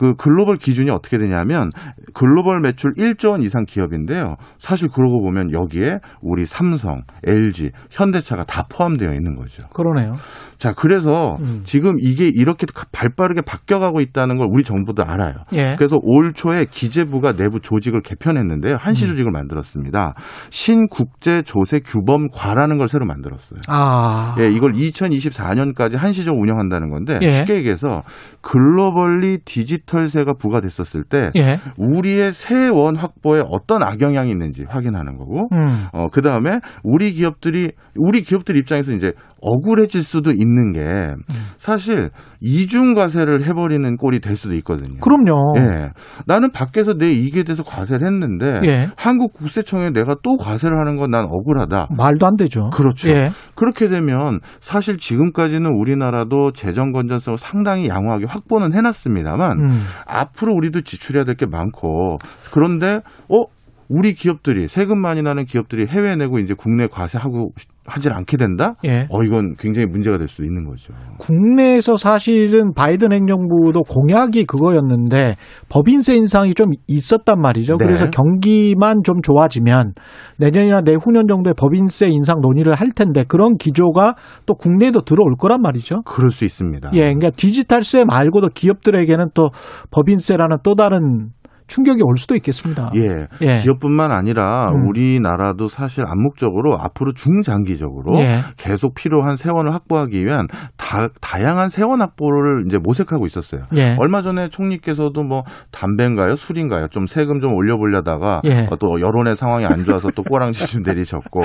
그 글로벌 기준이 어떻게 되냐면 글로벌 매출 1조 원 이상 기업인데요. 사실 그러고 보면 여기에 우리 삼성, LG, 현대차가 다 포함되어 있는 거죠. 그러네요. 자, 그래서 음. 지금 이게 이렇게 발빠르게 바뀌어가고 있다는 걸 우리 정부도 알아요. 예. 그래서 올 초에 기재부가 내부 조직을 개편했는데요. 음. 한시 조직을 만들었습니다. 신 국제조세규범과라는 걸 새로 만들었어요. 아. 예, 이걸 2024년까지 한시적 운영한다는 건데 예. 쉽게 얘기해서 글로벌리 디지털세가 부과됐었을 때 예. 우리의 세원 확보에 어떤 악영향이 있는지 확인하는 거고 음. 어, 그 다음에 우리 기업들이, 우리 기업들 입장에서 이제 억울해질 수도 있는 게 사실 이중 과세를 해버리는 꼴이 될 수도 있거든요. 그럼요. 예. 나는 밖에서 내 이익에 대해서 과세를 했는데 예. 한국 국세청에 내가 또 과세를 하는 건 난 억울하다. 말도 안 되죠. 그렇죠. 예. 그렇게 되면 사실 지금까지는 우리나라도 재정 건전성을 상당히 양호하게 확보는 해놨습니다만 음. 앞으로 우리도 지출해야 될 게 많고 그런데 어 우리 기업들이 세금 많이 나는 기업들이 해외 내고 이제 국내 과세하고 하질 않게 된다? 예. 어 이건 굉장히 문제가 될 수 있는 거죠. 국내에서 사실은 바이든 행정부도 공약이 그거였는데 법인세 인상이 좀 있었단 말이죠. 네. 그래서 경기만 좀 좋아지면 내년이나 내후년 정도에 법인세 인상 논의를 할 텐데 그런 기조가 또 국내에도 들어올 거란 말이죠. 그럴 수 있습니다. 예, 그러니까 디지털세 말고도 기업들에게는 또 법인세라는 또 다른 충격이 올 수도 있겠습니다. 예. 예. 기업뿐만 아니라 음. 우리나라도 사실 암묵적으로 앞으로 중장기적으로 예. 계속 필요한 세원을 확보하기 위한 다, 다양한 세원 확보를 이제 모색하고 있었어요. 예. 얼마 전에 총리께서도 뭐 담배인가요, 술인가요, 좀 세금 좀 올려보려다가 예. 어, 또 여론의 상황이 안 좋아서 또 꼬랑지 좀 내리셨고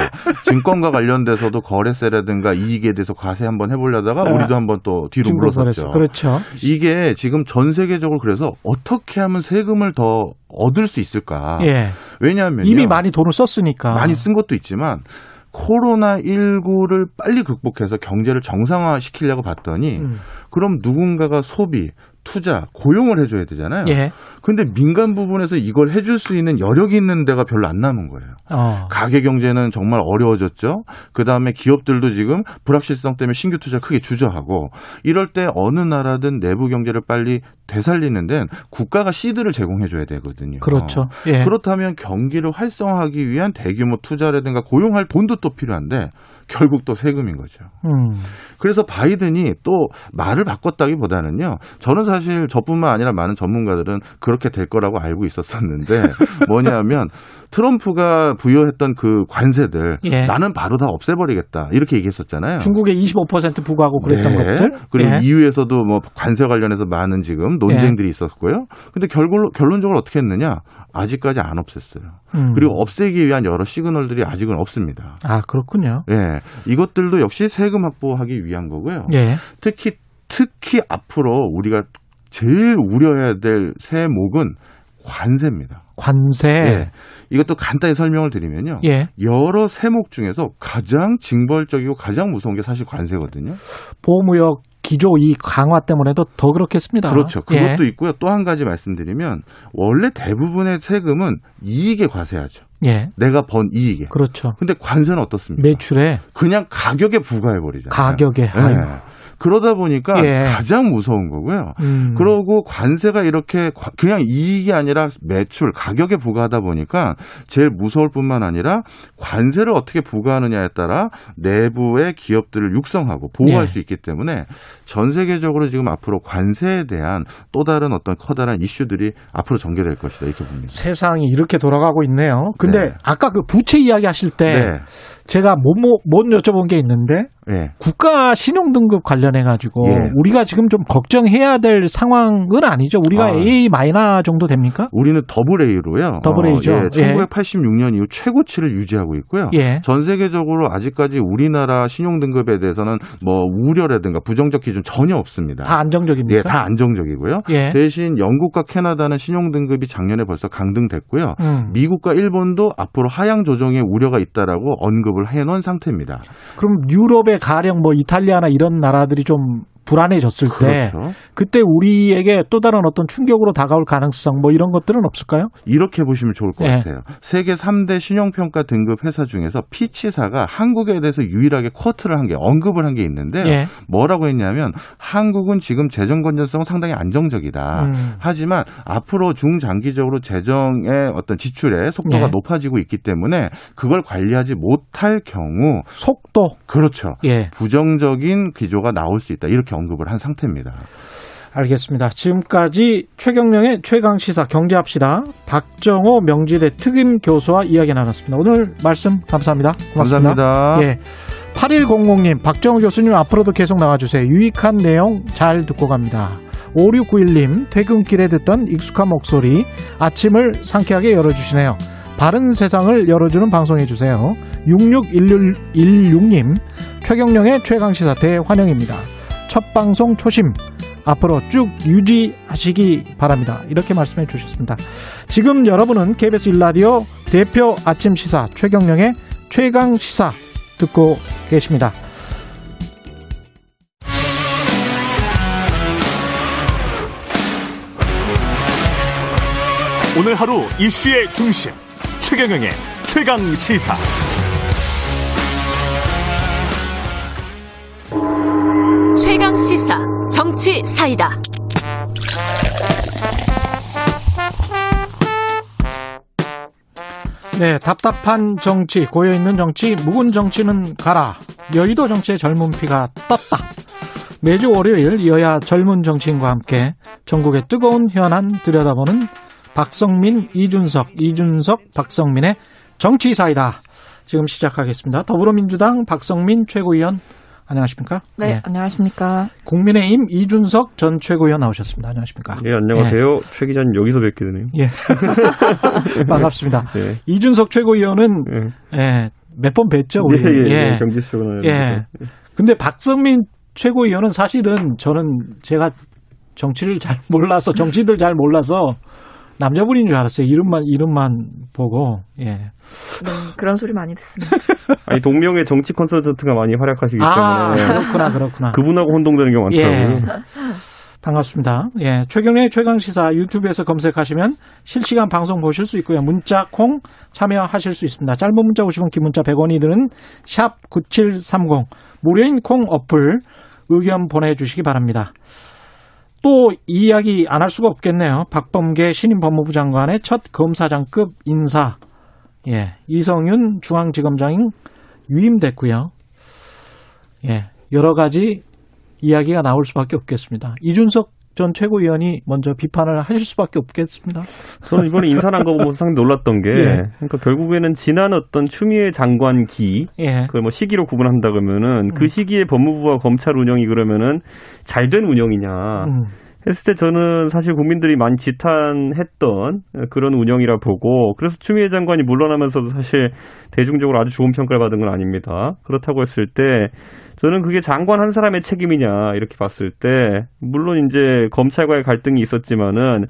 증권과 관련돼서도 거래세라든가 이익에 대해서 과세 한번 해보려다가 아, 우리도 한번 또 뒤로 물러섰죠. 그렇죠. 이게 지금 전 세계적으로 그래서 어떻게 하면 세금을 더 얻을 수 있을까? 예. 왜냐하면 이미 많이 돈을 썼으니까. 많이 쓴 것도 있지만 코로나 19를 빨리 극복해서 경제를 정상화 시키려고 봤더니 음. 그럼 누군가가 소비, 투자, 고용을 해줘야 되잖아요. 예. 근데 민간 부분에서 이걸 해줄 수 있는 여력이 있는 데가 별로 안 남은 거예요. 어. 가계 경제는 정말 어려워졌죠. 그 다음에 기업들도 지금 불확실성 때문에 신규 투자 크게 주저하고 이럴 때 어느 나라든 내부 경제를 빨리 되살리는 데는 국가가 시드를 제공해 줘야 되거든요. 그렇죠. 예. 그렇다면 경기를 활성화하기 위한 대규모 투자라든가 고용할 돈도 또 필요한데 결국 또 세금인 거죠. 음. 그래서 바이든이 또 말을 바꿨다기보다는요. 저는 사실 저뿐만 아니라 많은 전문가들은 그렇게 될 거라고 알고 있었었는데 뭐냐면 트럼프가 부여했던 그 관세들 예. 나는 바로 다 없애버리겠다 이렇게 얘기했었잖아요. 중국에 25% 부과하고 그랬던 네. 것들. 그리고 예. EU에서도 뭐 관세 관련해서 많은 지금 논쟁들이 있었고요. 근데 결국 결론적으로 어떻게 했느냐? 아직까지 안 없앴어요. 음. 그리고 없애기 위한 여러 시그널들이 아직은 없습니다. 아, 그렇군요. 예. 이것들도 역시 세금 확보하기 위한 거고요. 예. 특히 특히 앞으로 우리가 제일 우려해야 될 세목은 관세입니다. 관세. 예. 이것도 간단히 설명을 드리면요. 예. 여러 세목 중에서 가장 징벌적이고 가장 무서운 게 사실 관세거든요. 보호무역 기조 이 강화 때문에도 더 그렇겠습니다. 그렇죠. 예. 그것도 있고요. 또 한 가지 말씀드리면 원래 대부분의 세금은 이익에 과세하죠. 예. 내가 번 이익에. 그렇죠. 근데 관세는 어떻습니까? 매출에 그냥 가격에 부과해 버리잖아요. 가격에. 아이고. 그러다 보니까 예. 가장 무서운 거고요. 음. 그러고 관세가 이렇게 과- 그냥 이익이 아니라 매출 가격에 부과하다 보니까 제일 무서울 뿐만 아니라 관세를 어떻게 부과하느냐에 따라 내부의 기업들을 육성하고 보호할 예. 수 있기 때문에 전 세계적으로 지금 앞으로 관세에 대한 또 다른 어떤 커다란 이슈들이 앞으로 전개될 것이다 이렇게 봅니다. 세상이 이렇게 돌아가고 있네요. 근데 네. 아까 그 부채 이야기 하실 때 네. 제가 못, 못, 못 여쭤본 게 있는데 네. 국가 신용 등급 관련해 가지고 예. 우리가 지금 좀 걱정해야 될 상황은 아니죠. 우리가 아. A 마이너 정도 됩니까? 우리는 더블 A로요. 더블 A죠. 예, 예. 1986년 이후 최고치를 유지하고 있고요. 예. 전 세계적으로 아직까지 우리나라 신용 등급에 대해서는 뭐 우려라든가 부정적 기준 전혀 없습니다. 다 안정적입니까? 예, 다 안정적이고요. 예. 대신 영국과 캐나다는 신용 등급이 작년에 벌써 강등됐고요. 음. 미국과 일본도 앞으로 하향 조정의 우려가 있다라고 언급을 해 놓은 상태입니다. 그럼 유럽의 가령 뭐 이탈리아나 이런 나라들이 좀 불안해졌을 때 그렇죠. 그때 우리에게 또 다른 어떤 충격으로 다가올 가능성 뭐 이런 것들은 없을까요? 이렇게 보시면 좋을 것 예. 같아요. 세계 3대 신용평가 등급 회사 중에서 피치사가 한국에 대해서 유일하게 쿼트를 한 게 언급을 한 게 있는데 예. 뭐라고 했냐면 한국은 지금 재정 건전성 상당히 안정적이다. 음. 하지만 앞으로 중장기적으로 재정의 어떤 지출의 속도가 예. 높아지고 있기 때문에 그걸 관리하지 못할 경우 속도. 그렇죠. 예. 부정적인 기조가 나올 수 있다. 이렇게 언급을 한 상태입니다. 알겠습니다. 지금까지 최경령의 최강 시사 경제합시다. 박정호 명지대 특임 교수와 이야기 나눴습니다. 오늘 말씀 감사합니다. 고맙습니다. 감사합니다. 예. 8100님, 박정호 교수님 앞으로도 계속 나와주세요. 유익한 내용 잘 듣고 갑니다. 5691님, 퇴근길에 듣던 익숙한 목소리, 아침을 상쾌하게 열어주시네요. 바른 세상을 열어주는 방송해주세요. 6616님, 최경령의 최강시사 대환영입니다. 첫 방송 초심, 앞으로 쭉 유지하시기 바랍니다. 이렇게 말씀해 주셨습니다. 지금 여러분은 KBS 1라디오 대표 아침 시사 최경령의 최강 시사 듣고 계십니다. 오늘 하루 이슈의 중심 최경영의 최강 시사 시사 정치 사이다. 네, 답답한 정치, 고여있는 정치, 묵은 정치는 가라. 여의도 정치의 젊은 피가 떴다. 매주 월요일 여야 젊은 정치인과 함께 전국의 뜨거운 현안 들여다보는 박성민, 이준석, 이준석, 박성민의 정치사이다. 지금 시작하겠습니다. 더불어민주당 박성민 최고위원 안녕하십니까? 네, 예. 안녕하십니까. 국민의힘 이준석 전 최고위원 나오셨습니다. 안녕하십니까? 네, 안녕하세요. 최 기자님 여기서 뵙게 되네요. 예. 반갑습니다. 네. 이준석 최고위원은 예. 예, 몇번 뵀죠, 우리. 예, 예, 예. 경제쇼나 예. 근데 박성민 최고위원은 사실은 저는 제가 정치를 잘 몰라서 정치들 잘 몰라서 남자분인 줄 알았어요. 이름만 이름만 보고 예. 네, 그런 소리 많이 듣습니다. 아니 동명의 정치 컨설턴트가 많이 활약하시기 아 때문에 그렇구나 그렇구나. 그분하고 혼동되는 경우 많더라고요. 예. 반갑습니다. 예. 최경련의 최강 시사 유튜브에서 검색하시면 실시간 방송 보실 수 있고요. 문자, 콩 참여하실 수 있습니다. 짧은 문자 50원, 긴 문자 100원이 드는 샵 9730. 무료인 콩 어플 의견 보내 주시기 바랍니다. 또 이야기 안 할 수가 없겠네요. 박범계 신임 법무부 장관의 첫 검사장급 인사. 예, 이성윤 중앙지검장이 위임됐고요. 예, 여러 가지 이야기가 나올 수밖에 없겠습니다. 이준석 전 최고위원이 먼저 비판을 하실 수밖에 없겠습니다. 저는 이번에 인사한 거 보면서 상당히 놀랐던 게, 예. 그러니까 결국에는 지난 어떤 추미애 장관기, 예. 그걸 뭐 시기로 구분한다 그러면은 그 시기에 법무부와 검찰 운영이 그러면은 잘 된 운영이냐. 음, 했을 때 저는 사실 국민들이 많이 지탄했던 그런 운영이라 보고 그래서 추미애 장관이 물러나면서도 사실 대중적으로 아주 좋은 평가를 받은 건 아닙니다. 그렇다고 했을 때 저는 그게 장관 한 사람의 책임이냐 이렇게 봤을 때 물론 이제 검찰과의 갈등이 있었지만은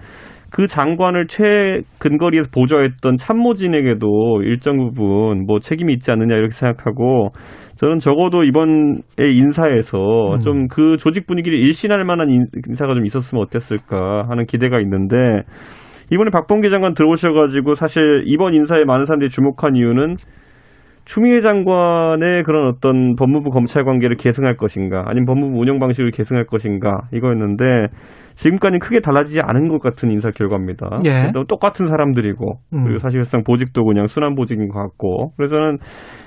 그 장관을 최근거리에서 보좌했던 참모진에게도 일정 부분 뭐 책임이 있지 않느냐 이렇게 생각하고 저는 적어도 이번에 인사에서 음. 좀그 조직 분위기를 일신할 만한 인- 인사가 좀 있었으면 어땠을까 하는 기대가 있는데 이번에 박범계 장관 들어오셔가지고 사실 이번 인사에 많은 사람들이 주목한 이유는 추미애 장관의 그런 어떤 법무부 검찰 관계를 계승할 것인가 아니면 법무부 운영 방식을 계승할 것인가 이거였는데 지금까지 크게 달라지지 않은 것 같은 인사 결과입니다. 예. 또 똑같은 사람들이고 음. 그리고 사실상 보직도 그냥 순환 보직인 것 같고 그래서 저는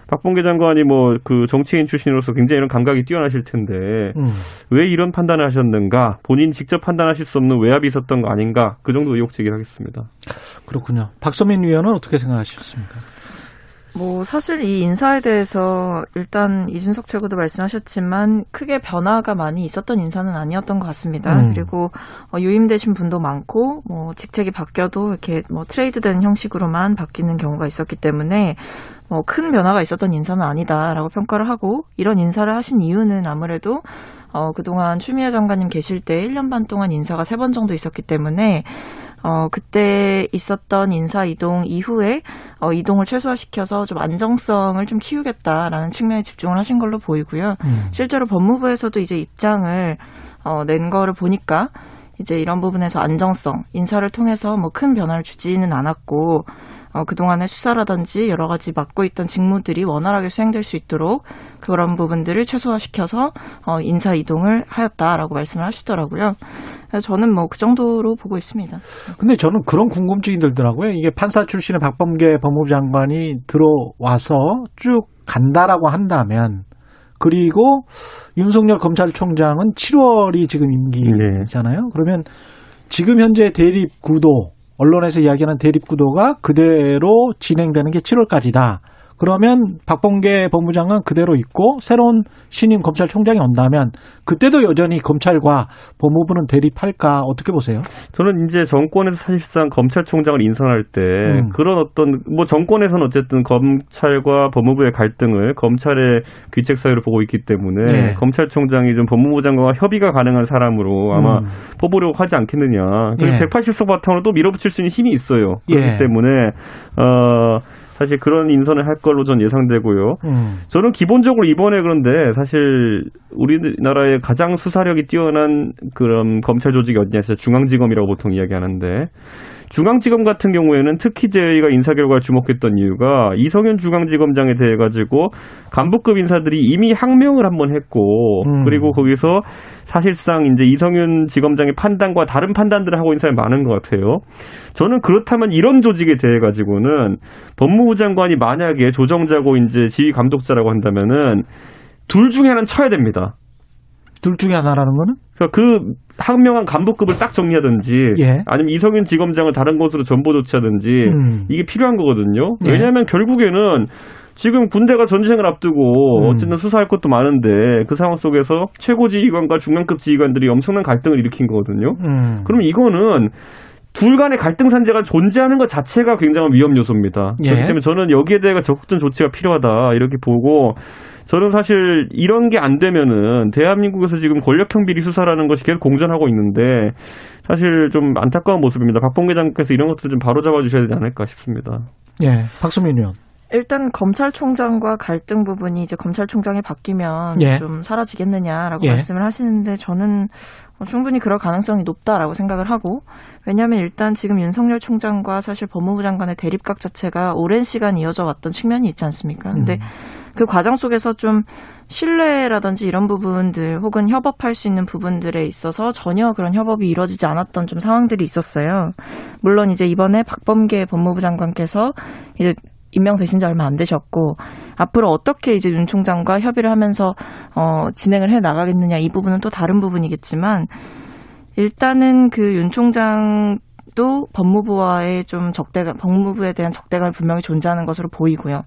박봉계 장관이 뭐 그 정치인 출신으로서 굉장히 이런 감각이 뛰어나실 텐데 음. 왜 이런 판단을 하셨는가 본인 직접 판단하실 수 없는 외압이 있었던 거 아닌가 그 정도 의혹 제기를 하겠습니다. 그렇군요. 박서민 위원은 어떻게 생각하셨습니까? 뭐 사실 이 인사에 대해서 일단 이준석 최고도 말씀하셨지만 크게 변화가 많이 있었던 인사는 아니었던 것 같습니다. 음. 그리고 어, 유임되신 분도 많고 뭐 직책이 바뀌어도 이렇게 뭐 트레이드된 형식으로만 바뀌는 경우가 있었기 때문에 뭐 큰 변화가 있었던 인사는 아니다라고 평가를 하고 이런 인사를 하신 이유는 아무래도 어, 그동안 추미애 장관님 계실 때 1년 반 동안 인사가 세번 정도 있었기 때문에 어, 그때 있었던 인사 이동 이후에 어, 이동을 최소화시켜서 좀 안정성을 좀 키우겠다라는 측면에 집중을 하신 걸로 보이고요. 음. 실제로 법무부에서도 이제 입장을 어, 낸 거를 보니까 이제 이런 부분에서 안정성, 인사를 통해서 뭐 큰 변화를 주지는 않았고 어, 그동안의 수사라든지 여러 가지 맡고 있던 직무들이 원활하게 수행될 수 있도록 그런 부분들을 최소화시켜서 어, 인사 이동을 하였다라고 말씀을 하시더라고요. 그래서 저는 뭐 그 정도로 보고 있습니다. 근데 저는 그런 궁금증이 들더라고요. 이게 판사 출신의 박범계 법무부 장관이 들어와서 쭉 간다라고 한다면 그리고 윤석열 검찰총장은 7월이 지금 임기잖아요. 그러면 지금 현재 대립 구도 언론에서 이야기하는 대립 구도가 그대로 진행되는 게 7월까지다. 그러면 박범계 법무장관 그대로 있고 새로운 신임 검찰총장이 온다면 그때도 여전히 검찰과 법무부는 대립할까 어떻게 보세요? 저는 이제 정권에서 사실상 검찰총장을 인선할 때 음. 그런 어떤 뭐 정권에서는 어쨌든 검찰과 법무부의 갈등을 검찰의 귀책 사유로 보고 있기 때문에 네. 검찰총장이 좀 법무부 장관과 협의가 가능한 사람으로 아마 음. 뽑으려고 하지 않겠느냐. 그리고 예. 180석 바탕으로 또 밀어붙일 수 있는 힘이 있어요. 그렇기 예. 때문에 어 사실 그런 인선을 할 걸로 전 예상되고요. 음. 저는 기본적으로 이번에 그런데 사실 우리나라의 가장 수사력이 뛰어난 그런 검찰 조직이 어디냐 해서 중앙지검이라고 보통 이야기하는데 중앙지검 같은 경우에는 특히 저희가 인사 결과를 주목했던 이유가 이성윤 중앙지검장에 대해 가지고 간부급 인사들이 이미 항명을 한번 했고 음. 그리고 거기서 사실상 이제 이성윤 지검장의 판단과 다른 판단들을 하고 있는 사람이 많은 것 같아요. 저는 그렇다면 이런 조직에 대해 가지고는 법무부 장관이 만약에 조정자고 이제 지휘 감독자라고 한다면은 둘 중에 하나는 쳐야 됩니다. 둘 중에 하나라는 거는? 그러니까 그 항명한 간부급을 싹 정리하든지 예. 아니면 이성윤 지검장을 다른 곳으로 전보 조치하든지 음. 이게 필요한 거거든요. 예. 왜냐하면 결국에는 지금 군대가 전쟁을 앞두고 음. 어쨌든 수사할 것도 많은데 그 상황 속에서 최고 지휘관과 중간급 지휘관들이 엄청난 갈등을 일으킨 거거든요. 음. 그럼 이거는 둘 간의 갈등 산재가 존재하는 것 자체가 굉장한 위험 요소입니다. 예. 그렇기 때문에 저는 여기에 대해 적극적인 조치가 필요하다 이렇게 보고 저는 사실 이런 게 안 되면은 대한민국에서 지금 권력형 비리 수사라는 것이 계속 공전하고 있는데 사실 좀 안타까운 모습입니다. 박봉계 장관께서 이런 것들 좀 바로잡아 주셔야 되지 않을까 싶습니다. 예, 박수민 의원. 일단 검찰총장과 갈등 부분이 이제 검찰총장이 바뀌면 예. 좀 사라지겠느냐라고 예. 말씀을 하시는데 저는 어, 충분히 그럴 가능성이 높다라고 생각을 하고 왜냐하면 일단 지금 윤석열 총장과 사실 법무부 장관의 대립각 자체가 오랜 시간 이어져 왔던 측면이 있지 않습니까? 근데 음. 그 과정 속에서 좀 신뢰라든지 이런 부분들 혹은 협업할 수 있는 부분들에 있어서 전혀 그런 협업이 이루어지지 않았던 좀 상황들이 있었어요. 물론 이제 이번에 박범계 법무부 장관께서 이제 임명되신 지 얼마 안 되셨고 앞으로 어떻게 이제 윤 총장과 협의를 하면서 어 진행을 해 나가겠느냐 이 부분은 또 다른 부분이겠지만 일단은 그 윤 총장 도 법무부와의 좀 적대감 법무부에 대한 적대감이 분명히 존재하는 것으로 보이고요.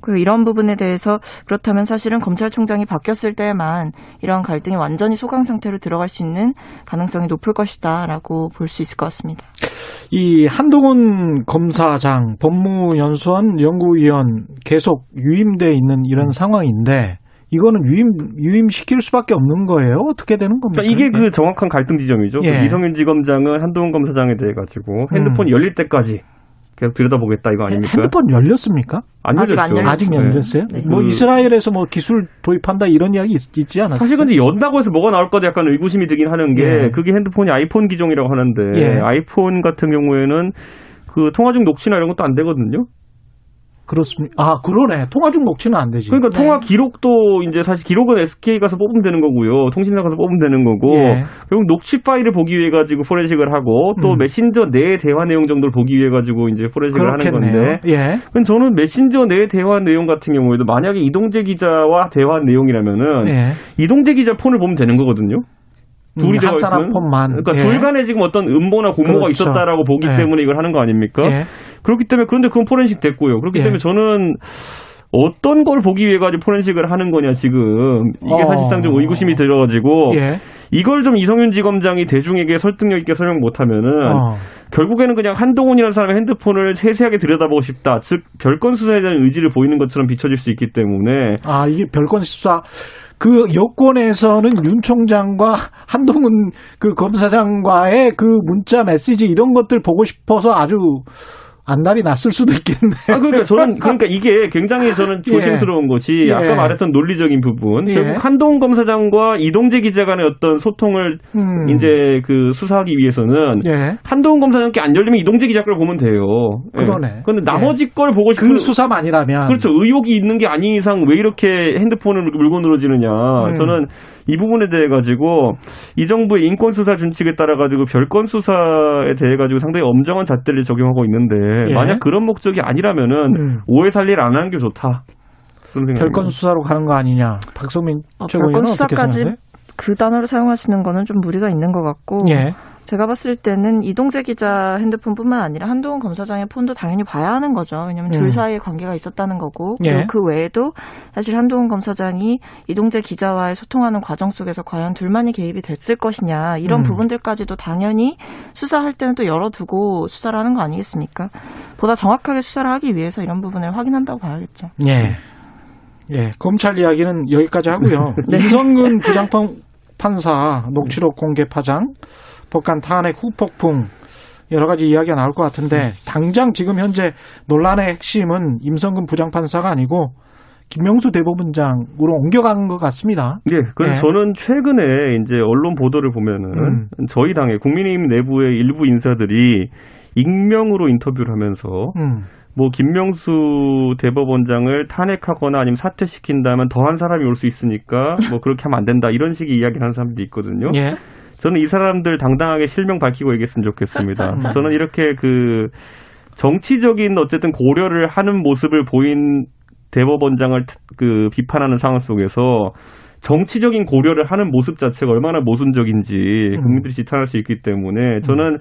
그리고 이런 부분에 대해서 그렇다면 사실은 검찰총장이 바뀌었을 때만 이런 갈등이 완전히 소강 상태로 들어갈 수 있는 가능성이 높을 것이다라고 볼 수 있을 것 같습니다. 이 한동훈 검사장 법무연수원 연구위원 계속 유임돼 있는 이런 상황인데 이거는 유임 유임시킬 수밖에 없는 거예요. 어떻게 되는 겁니까? 그러니까 이게 그 정확한 갈등 지점이죠. 예. 그 이성윤 지검장은 한동훈 검사장에 대해 가지고 핸드폰 열릴 때까지 계속 들여다보겠다 이거 아닙니까? 핸드폰 열렸습니까? 안 아직 안 열렸죠. 열렸어요. 아직 안 열렸어요? 네. 뭐 그- 이스라엘에서 뭐 기술 도입한다 이런 이야기 있, 지 않았어요? 사실 근데 연다고 해서 뭐가 나올 거다 약간 의구심이 들긴 하는 게 예. 그게 핸드폰이 아이폰 기종이라고 하는데 예. 아이폰 같은 경우에는 그 통화 중 녹취나 이런 것도 안 되거든요. 그렇습니다. 아 그러네. 통화 중 녹취는 안 되지. 그러니까 네. 통화 기록도 이제 사실 기록은 SK 가서 뽑으면 되는 거고요. 통신사 가서 뽑으면 되는 거고 예. 결국 녹취 파일을 보기 위해 가지고 포렌식을 하고 또 음. 메신저 내 대화 내용 정도를 보기 위해 가지고 이제 포렌식을 하는 그렇겠네요. 건데 예. 그럼 저는 메신저 내 대화 내용 같은 경우에도 만약에 이동재 기자와 대화 내용이라면은 예. 이동재 기자 폰을 보면 되는 거거든요. 둘이 음, 대화 한 사람 있으면. 폰만. 그러니까 예. 둘 간에 지금 어떤 음모나 공모가 그렇죠. 있었다라고 보기 예. 때문에 이걸 하는 거 아닙니까? 예. 그렇기 때문에 그런데 그건 포렌식 됐고요. 그렇기 예. 때문에 저는 어떤 걸 보기 위해 가지고 포렌식을 하는 거냐 지금 이게 어. 사실상 좀 의구심이 들어가지고 예. 이걸 좀 이성윤 지검장이 대중에게 설득력 있게 설명 못하면은 어. 결국에는 그냥 한동훈이라는 사람의 핸드폰을 세세하게 들여다보고 싶다. 즉 별건 수사에 대한 의지를 보이는 것처럼 비춰질 수 있기 때문에 아, 이게 별건 수사. 그 여권에서는 윤 총장과 한동훈 그 검사장과의 그 문자 메시지 이런 것들 보고 싶어서 아주 안달이 났을 수도 있겠네. 아, 그러니까 저는, 그러니까 이게 굉장히 저는 예. 조심스러운 것이 예. 아까 말했던 논리적인 부분. 예. 결국 한동훈 검사장과 이동재 기자 간의 어떤 소통을 음. 이제 그 수사하기 위해서는 예. 한동훈 검사장께 안 열리면 이동재 기자 걸 보면 돼요. 예. 그러네. 그런데 나머지 걸 보고 싶은 그 수사만이라면 그렇죠. 의혹이 있는 게 아닌 이상 왜 이렇게 핸드폰을 물고 늘어지느냐. 음. 저는 이 부분에 대해 가지고 이 정부의 인권 수사 준칙에 따라 가지고 별건 수사에 대해 가지고 상당히 엄정한 잣대를 적용하고 있는데 예. 만약 그런 목적이 아니라면은 음. 오해 살리를 안 하는 게 좋다. 별건 수사로 가는 거 아니냐. 박성민 어, 최고위원은 별건 어떻게 수사까지 생각하세요? 그 단어를 사용하시는 거는 좀 무리가 있는 것 같고 예. 제가 봤을 때는 이동재 기자 핸드폰뿐만 아니라 한동훈 검사장의 폰도 당연히 봐야 하는 거죠. 왜냐하면 음. 둘 사이에 관계가 있었다는 거고 그리고 예. 그 외에도 사실 한동훈 검사장이 이동재 기자와의 소통하는 과정 속에서 과연 둘만이 개입이 됐을 것이냐 이런 음. 부분들까지도 당연히 수사할 때는 또 열어두고 수사를 하는 거 아니겠습니까? 보다 정확하게 수사를 하기 위해서 이런 부분을 확인한다고 봐야겠죠. 예. 예. 검찰 이야기는 여기까지 하고요. 네. 이성근 부장판 판사 녹취록 공개 파장, 법관 탄핵 후폭풍 여러 가지 이야기가 나올 것 같은데 당장 지금 현재 논란의 핵심은 임성근 부장판사가 아니고 김명수 대법원장으로 옮겨간 것 같습니다. 예, 그래서 네. 저는 최근에 이제 언론 보도를 보면은 음. 저희 당의 국민의힘 내부의 일부 인사들이 익명으로 인터뷰를 하면서 음. 뭐 김명수 대법원장을 탄핵하거나 아니면 사퇴시킨다면 더한 사람이 올 수 있으니까 뭐 그렇게 하면 안 된다 이런 식의 이야기를 하는 사람들이 있거든요. 예. 저는 이 사람들 당당하게 실명 밝히고 얘기했으면 좋겠습니다. 저는 이렇게 그 정치적인 어쨌든 고려를 하는 모습을 보인 대법원장을 그 비판하는 상황 속에서 정치적인 고려를 하는 모습 자체가 얼마나 모순적인지 음. 국민들이 지탄할 수 있기 때문에 저는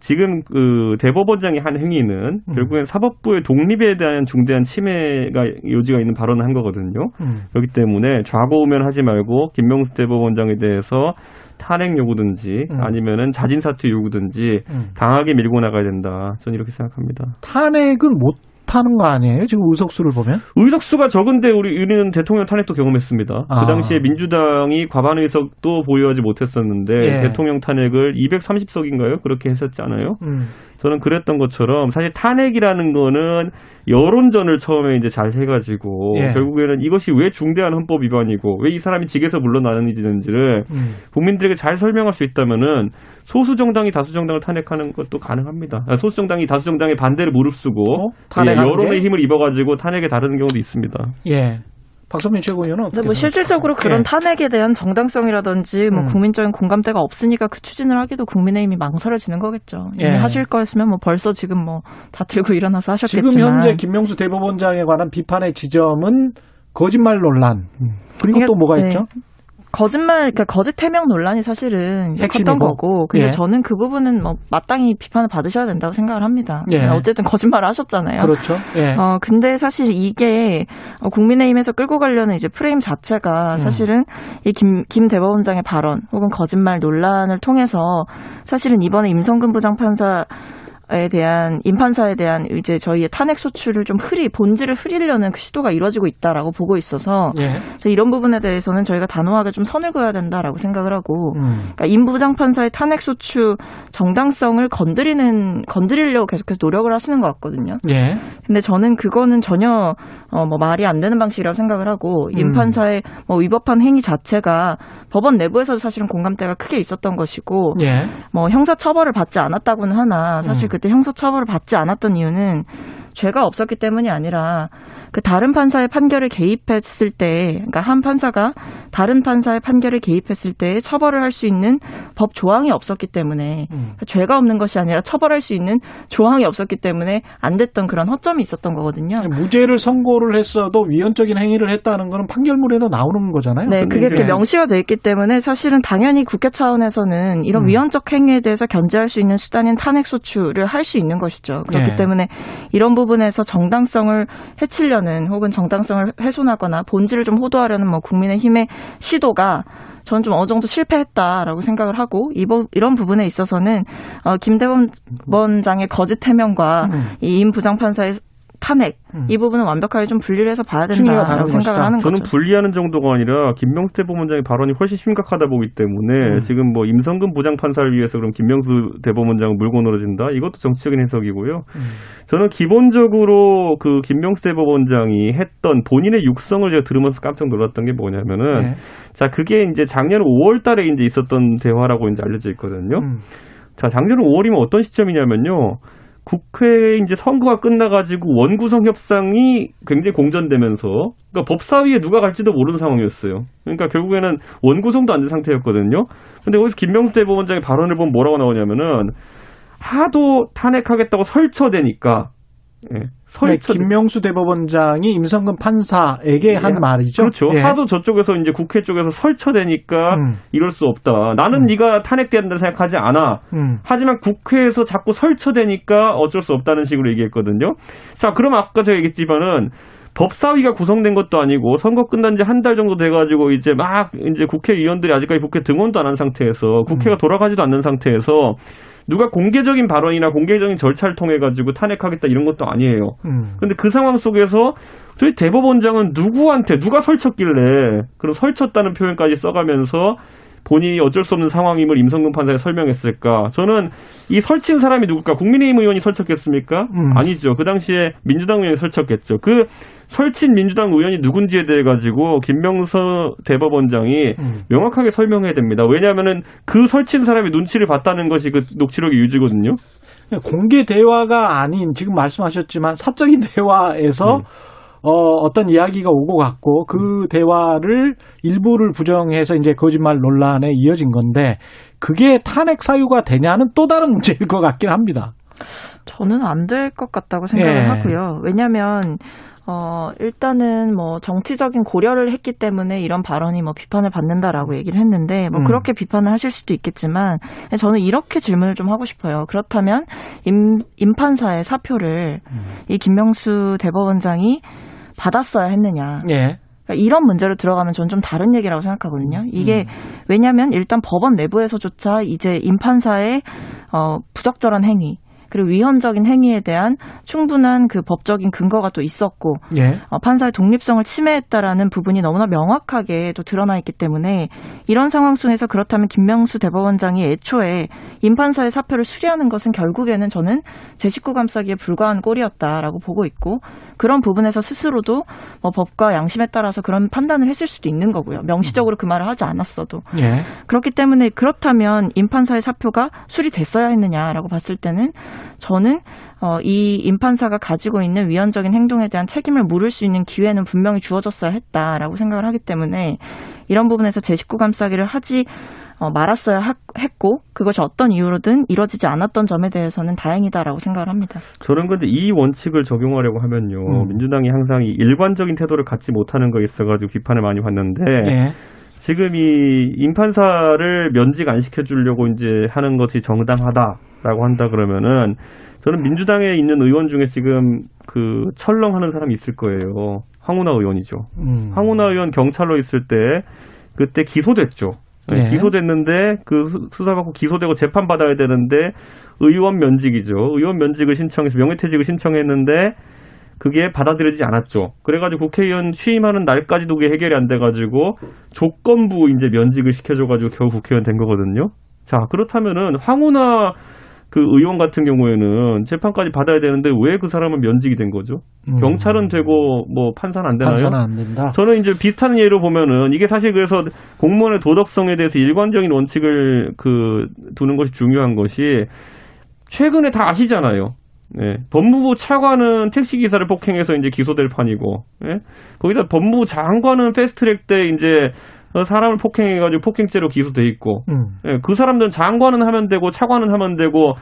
지금 그 대법원장이 한 행위는 음. 결국엔 사법부의 독립에 대한 중대한 침해가 요지가 있는 발언을 한 거거든요. 음. 그렇기 때문에 좌고우면 하지 말고 김명수 대법원장에 대해서 탄핵 요구든지 음. 아니면은 자진 사퇴 요구든지 음. 강하게 밀고 나가야 된다. 저는 이렇게 생각합니다. 탄핵은 못 하는 거 아니에요? 지금 의석수를 보면? 의석수가 적은데 우리 우리는 대통령 탄핵도 경험했습니다. 아. 그 당시에 민주당이 과반 의석도 보유하지 못했었는데 예. 대통령 탄핵을 230석인가요? 그렇게 했었잖아요. 음. 저는 그랬던 것처럼 사실 탄핵이라는 거는 여론전을 처음에 이제 잘 해가지고 예. 결국에는 이것이 왜 중대한 헌법 위반이고 왜 이 사람이 직에서 물러나는지를 음. 국민들에게 잘 설명할 수 있다면은 소수 정당이 다수 정당을 탄핵하는 것도 가능합니다. 아, 소수 정당이 다수 정당의 반대를 무릅쓰고 어? 예, 여론의 게? 힘을 입어가지고 탄핵에 다르는 경우도 있습니다. 예. 박선민 최고위원은 어떻게 근데 뭐 실질적으로 그런 예. 탄핵에 대한 정당성이라든지 뭐 음. 국민적인 공감대가 없으니까 그 추진을 하기도 국민의힘이 망설여지는 거겠죠. 이미 예. 하실 거였으면 뭐 벌써 지금 뭐 다 들고 일어나서 하셨겠지만 지금 현재 김명수 대법원장에 관한 비판의 지점은 거짓말 논란 그리고 그러니까, 또 뭐가 네. 있죠? 거짓말, 그러니까 거짓 해명 논란이 사실은. 컸던 거고. 근데 예. 저는 그 부분은 뭐 마땅히 비판을 받으셔야 된다고 생각을 합니다. 예. 어쨌든 거짓말을 하셨잖아요. 그렇죠. 예. 어, 근데 사실 이게 어, 국민의힘에서 끌고 가려는 이제 프레임 자체가 사실은 이 김, 김 대법원장의 발언 혹은 거짓말 논란을 통해서 사실은 이번에 임성근 부장판사 에 대한 임판사에 대한 이제 저희의 탄핵 소추를 좀 흐리 본질을 흐리려는 그 시도가 이루어지고 있다라고 보고 있어서 예. 이런 부분에 대해서는 저희가 단호하게 좀 선을 그어야 된다라고 생각을 하고 음. 그러니까 임 부장 판사의 탄핵 소추 정당성을 건드리는 건드리려고 계속해서 노력을 하시는 것 같거든요. 예. 근데 저는 그거는 전혀 어 뭐 말이 안 되는 방식이라고 생각을 하고 음. 임 판사의 뭐 위법한 행위 자체가 법원 내부에서도 사실은 공감대가 크게 있었던 것이고 예. 뭐 형사 처벌을 받지 않았다고는 하나 사실 음. 그때 형사 처벌을 받지 않았던 이유는 죄가 없었기 때문이 아니라 그 다른 판사의 판결에 개입했을 때, 그러니까 한 판사가 다른 판사의 판결에 개입했을 때 처벌을 할 수 있는 법 조항이 없었기 때문에 음. 그러니까 죄가 없는 것이 아니라 처벌할 수 있는 조항이 없었기 때문에 안 됐던 그런 허점이 있었던 거거든요. 무죄를 선고를 했어도 위헌적인 행위를 했다는 거는 판결문에도 나오는 거잖아요. 네, 그게 이렇게 예. 명시가 돼 있기 때문에 사실은 당연히 국회 차원에서는 이런 음. 위헌적 행위에 대해서 견제할 수 있는 수단인 탄핵 소추를 할 수 있는 것이죠. 그렇기 예. 때문에 이런 부분 에서 정당성을 해치려는 혹은 정당성을 훼손하거나 본질을 좀 호도하려는 뭐 국민의힘의 시도가 저는 좀 어느 정도 실패했다라고 생각을 하고 이번 이런 부분에 있어서는 어, 김대범 원장의 거짓 해명과 음. 이임 부장판사의 탄핵 음. 이 부분은 완벽하게 좀 분리를 해서 봐야 된다라고 생각을 것이다. 하는 저는 거죠. 분리하는 정도가 아니라 김명수 대법원장의 발언이 훨씬 심각하다 보기 때문에 음. 지금 뭐 임성근 부장판사를 위해서 그럼 김명수 대법원장을 물고 늘어진다 이것도 정치적인 해석이고요. 음. 저는 기본적으로 그 김명수 대법원장이 했던 본인의 육성을 제가 들으면서 깜짝 놀랐던 게 뭐냐면은 네. 자 그게 이제 작년 5월달에 이제 있었던 대화라고 이제 알려져 있거든요. 음. 자, 작년 5월이면 어떤 시점이냐면요. 국회 이제 선거가 끝나가지고 원구성 협상이 굉장히 공전되면서, 그러니까 법사위에 누가 갈지도 모르는 상황이었어요. 그러니까 결국에는 원구성도 안 된 상태였거든요. 근데 거기서 김명수 대법원장의 발언을 보면 뭐라고 나오냐면은, 하도 탄핵하겠다고 설쳐대니까, 예, 네, 설쳐 김명수 대법원장이 임성근 판사에게 한 예, 말이죠. 그렇죠. 예. 하도 저쪽에서 이제 국회 쪽에서 설쳐대니까 음. 이럴 수 없다. 나는 음. 네가 탄핵된다 생각하지 않아. 음. 하지만 국회에서 자꾸 설쳐대니까 어쩔 수 없다는 식으로 얘기했거든요. 자, 그럼 아까 제가 얘기했지만은 법사위가 구성된 것도 아니고 선거 끝난 지 한 달 정도 돼가지고 이제 막 이제 국회의원들이 아직까지 국회 등원도 안 한 상태에서 국회가 돌아가지도 않는 상태에서 누가 공개적인 발언이나 공개적인 절차를 통해 가지고 탄핵하겠다 이런 것도 아니에요. 음. 근데 그 상황 속에서 저희 대법원장은 누구한테 누가 설쳤길래 그런 설쳤다는 표현까지 써가면서 본인이 어쩔 수 없는 상황임을 임성근 판사에 설명했을까? 저는 이 설친 사람이 누굴까? 국민의힘 의원이 설쳤겠습니까? 음. 아니죠. 그 당시에 민주당 의원이 설쳤겠죠. 그 설친 민주당 의원이 누군지에 대해 가지고 김명서 대법원장이 음. 명확하게 설명해야 됩니다. 왜냐하면은 그 설친 사람이 눈치를 봤다는 것이 그 녹취록의 유지거든요. 공개 대화가 아닌 지금 말씀하셨지만 사적인 대화에서 음. 어, 어떤 이야기가 오고 갔고 그 대화를 일부를 부정해서 이제 거짓말 논란에 이어진 건데 그게 탄핵 사유가 되냐는 또 다른 문제일 것 같긴 합니다. 저는 안 될 것 같다고 생각을 예. 하고요. 왜냐하면 어 일단은 뭐 정치적인 고려를 했기 때문에 이런 발언이 뭐 비판을 받는다라고 얘기를 했는데 뭐 음. 그렇게 비판을 하실 수도 있겠지만 저는 이렇게 질문을 좀 하고 싶어요. 그렇다면 임 임판사의 사표를 음. 이 김명수 대법원장이 받았어야 했느냐? 예. 그러니까 이런 문제로 들어가면 저는 좀 다른 얘기라고 생각하거든요. 이게 왜냐하면 일단 법원 내부에서조차 이제 임판사의 어, 부적절한 행위 그리고 위헌적인 행위에 대한 충분한 그 법적인 근거가 또 있었고 예. 어, 판사의 독립성을 침해했다라는 부분이 너무나 명확하게 또 드러나 있기 때문에 이런 상황 속에서 그렇다면 김명수 대법원장이 애초에 임판사의 사표를 수리하는 것은 결국에는 저는 제 식구 감싸기에 불과한 꼴이었다라고 보고 있고 그런 부분에서 스스로도 뭐 법과 양심에 따라서 그런 판단을 했을 수도 있는 거고요. 명시적으로 그 말을 하지 않았어도 예. 그렇기 때문에 그렇다면 임판사의 사표가 수리됐어야 했느냐라고 봤을 때는 저는 어, 이 임판사가 가지고 있는 위헌적인 행동에 대한 책임을 물을 수 있는 기회는 분명히 주어졌어야 했다라고 생각을 하기 때문에 이런 부분에서 제 식구 감싸기를 하지 어, 말았어야 하, 했고 그것이 어떤 이유로든 이뤄지지 않았던 점에 대해서는 다행이다라고 생각을 합니다. 저는 근데 이 원칙을 적용하려고 하면요. 음. 민주당이 항상 이 일관적인 태도를 갖지 못하는 거에 있어가지고 비판을 많이 받는데 예. 지금 이 임판사를 면직 안 시켜주려고 이제 하는 것이 정당하다 라고 한다 그러면은 저는 민주당에 있는 의원 중에 지금 그 철렁하는 사람이 있을 거예요. 황운하 의원이죠. 음. 황운하 의원 경찰로 있을 때 그때 기소됐죠. 네, 네. 기소됐는데 그 수- 수사받고 기소되고 재판 받아야 되는데 의원 면직이죠. 의원 면직을 신청해서 명예퇴직을 신청했는데 그게 받아들여지지 않았죠. 그래가지고 국회의원 취임하는 날까지도 그게 해결이 안 돼가지고 조건부 이제 면직을 시켜줘가지고 겨우 국회의원 된 거거든요. 자 그렇다면은 황운하 그 의원 같은 경우에는 재판까지 받아야 되는데 왜 그 사람은 면직이 된 거죠? 음. 경찰은 되고 뭐 판사는 안 되나요? 판사는 안 된다. 저는 이제 비슷한 예로 보면은 이게 사실 그래서 공무원의 도덕성에 대해서 일관적인 원칙을 그 두는 것이 중요한 것이 최근에 다 아시잖아요. 네. 법무부 차관은 택시 기사를 폭행해서 이제 기소될 판이고, 예? 거기다 법무부 장관은 패스트트랙 때 이제 어, 사람을 폭행해가지고 폭행죄로 기소돼 있고, 음. 예, 그 사람들은 장관은 하면 되고 차관은 하면 되고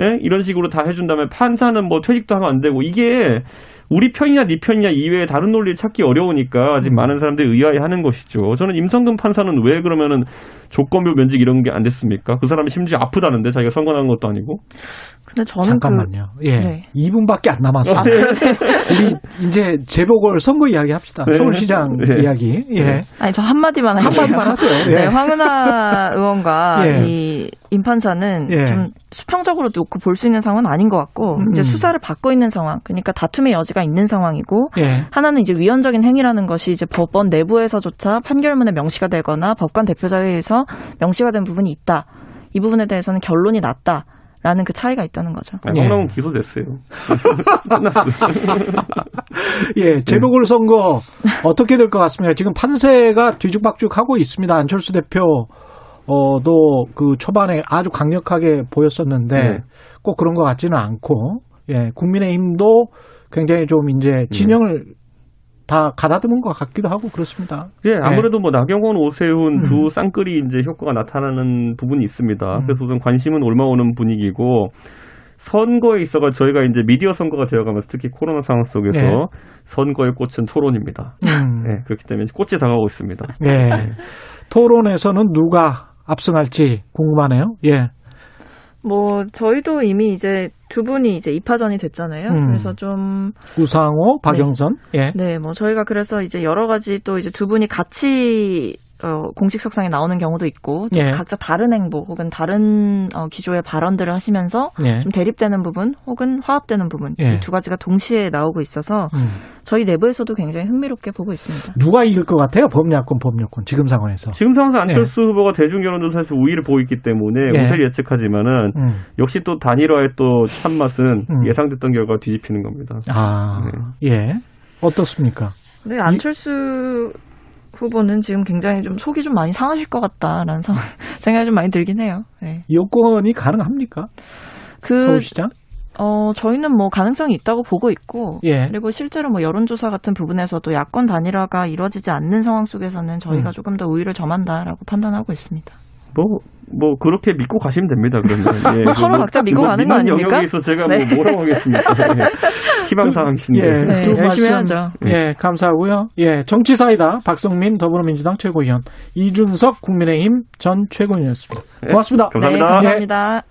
예? 이런 식으로 다 해준다면 판사는 뭐 퇴직도 하면 안 되고 이게 우리 편이냐 네 편이냐 이외에 다른 논리를 찾기 어려우니까 지금 많은 사람들이 의아해하는 것이죠. 저는 임성근 판사는 왜 그러면은 조건부 면직 이런 게 안 됐습니까? 그 사람이 심지어 아프다는데 자기가 선고난 것도 아니고. 근데 저는 잠깐만요. 그, 예. 네. 2분밖에 안 남았어요. 우리 이제 재보궐 선거 이야기 합시다. 네. 서울시장 네. 이야기. 예. 아니 저 한마디만 할게요. 한마디만 하세요. 예. 네, 황은하 의원과 예. 이 임판사는 예. 좀 수평적으로 놓고 볼 수 있는 상황은 아닌 것 같고 음. 이제 수사를 받고 있는 상황, 그러니까 다툼의 여지가 있는 상황이고 예. 하나는 이제 위헌적인 행위라는 것이 이제 법원 내부에서조차 판결문에 명시가 되거나 법관 대표자회에서 명시가 된 부분이 있다. 이 부분에 대해서는 결론이 났다. 라는 그 차이가 있다는 거죠. 아, 예. 황당은 기소됐어요. 예, 재보궐 선거 어떻게 될 것 같습니까? 지금 판세가 뒤죽박죽 하고 있습니다. 안철수 대표 어도 그 초반에 아주 강력하게 보였었는데 네. 꼭 그런 것 같지는 않고 예, 국민의힘도 굉장히 좀 이제 진영을 다 가다듬은 것 같기도 하고 그렇습니다. 예, 아무래도 뭐 나경원, 오세훈 음. 두 쌍끌이 이제 효과가 나타나는 부분이 있습니다. 음. 그래서 우선 관심은 올라오는 분위기고 선거에 있어가 저희가 이제 미디어 선거가 되어가면서 특히 코로나 상황 속에서 네. 선거의 꽃은 토론입니다. 음. 네, 그렇기 때문에 꽃이 다가오고 있습니다. 예. 토론에서는 누가 압승할지 궁금하네요. 예. 뭐 저희도 이미 이제 두 분이 이제 입하전이 됐잖아요. 음. 그래서 좀 우상호, 박영선. 예. 네, 뭐 저희가 그래서 이제 여러 가지 또 이제 두 분이 같이 어, 공식 석상에 나오는 경우도 있고 또 예. 각자 다른 행보 혹은 다른 어, 기조의 발언들을 하시면서 예. 좀 대립되는 부분 혹은 화합되는 부분 예. 이두 가지가 동시에 나오고 있어서 음. 저희 내부에서도 굉장히 흥미롭게 보고 있습니다. 누가 이길 것 같아요? 범야권, 법야권. 지금 상황에서. 지금 상황에서 안철수 후보가 대중 여론조사에서 우위를 보고 있기 때문에 예. 우세를 예측하지만은 음. 역시 또 단일화의 또 참맛은 음. 예상됐던 결과가 뒤집히는 겁니다. 아, 예. 어떻습니까? 근데 안철수 후보는 지금 굉장히 좀 속이 좀 많이 상하실 것 같다라는 상- 생각이 좀 많이 들긴 해요. 네. 여권이 가능합니까? 그 서울시장? 어, 저희는 뭐 가능성이 있다고 보고 있고, 예. 그리고 실제로 뭐 여론조사 같은 부분에서도 야권 단일화가 이루어지지 않는 상황 속에서는 저희가 음. 조금 더 우위를 점한다라고 판단하고 있습니다. 뭐, 뭐, 그렇게 믿고 가시면 됩니다, 그러면. 예, 서로 각자 믿고 가는 거 아닙니까? 영역에 있어 제가 네. 뭐 뭐라고 하겠습니까? 예. 희망사항이신데. 예, 네, 두 열심히 말씀, 하죠. 예, 감사하고요. 예, 정치사이다 박성민 더불어민주당 최고위원, 이준석 국민의힘 전 최고위원이었습니다. 고맙습니다. 감사합니다. 네, 감사합니다.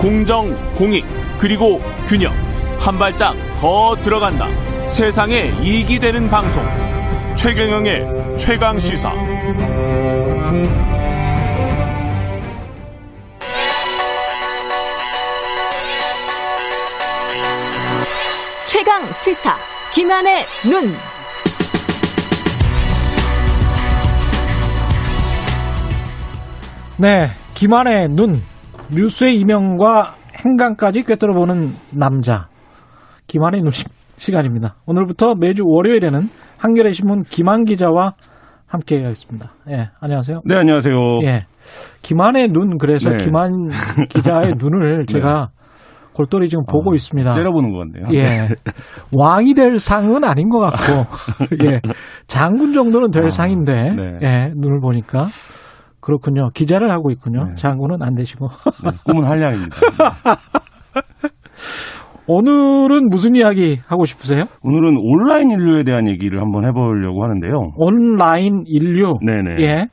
공정, 공익, 그리고 균형. 한 발짝 더 들어간다. 세상에 이익이 되는 방송. 최경영의 최강 시사. 최강 시사 김한의 눈. 네, 김한의 눈, 뉴스의 이명과 행간까지 꿰뚫어 보는 남자. 김한의 눈 시- 시간입니다. 오늘부터 매주 월요일에는 한겨레 신문 김한 기자와 함께 하겠습니다. 예, 안녕하세요. 네, 안녕하세요. 예. 김한의 눈 그래서 네. 김한 기자의 눈을 제가 골똘히 지금 보고 있습니다. 째려보는 건데요. 예. 왕이 될 상은 아닌 것 같고, 예. 장군 정도는 될 상인데, 네. 예. 눈을 보니까. 그렇군요. 기자를 하고 있군요. 장군은 안 되시고. 네, 꿈은 한량입니다. 오늘은 무슨 이야기 하고 싶으세요? 오늘은 온라인 인류에 대한 얘기를 한번 해보려고 하는데요. 온라인 인류. 네네. 예.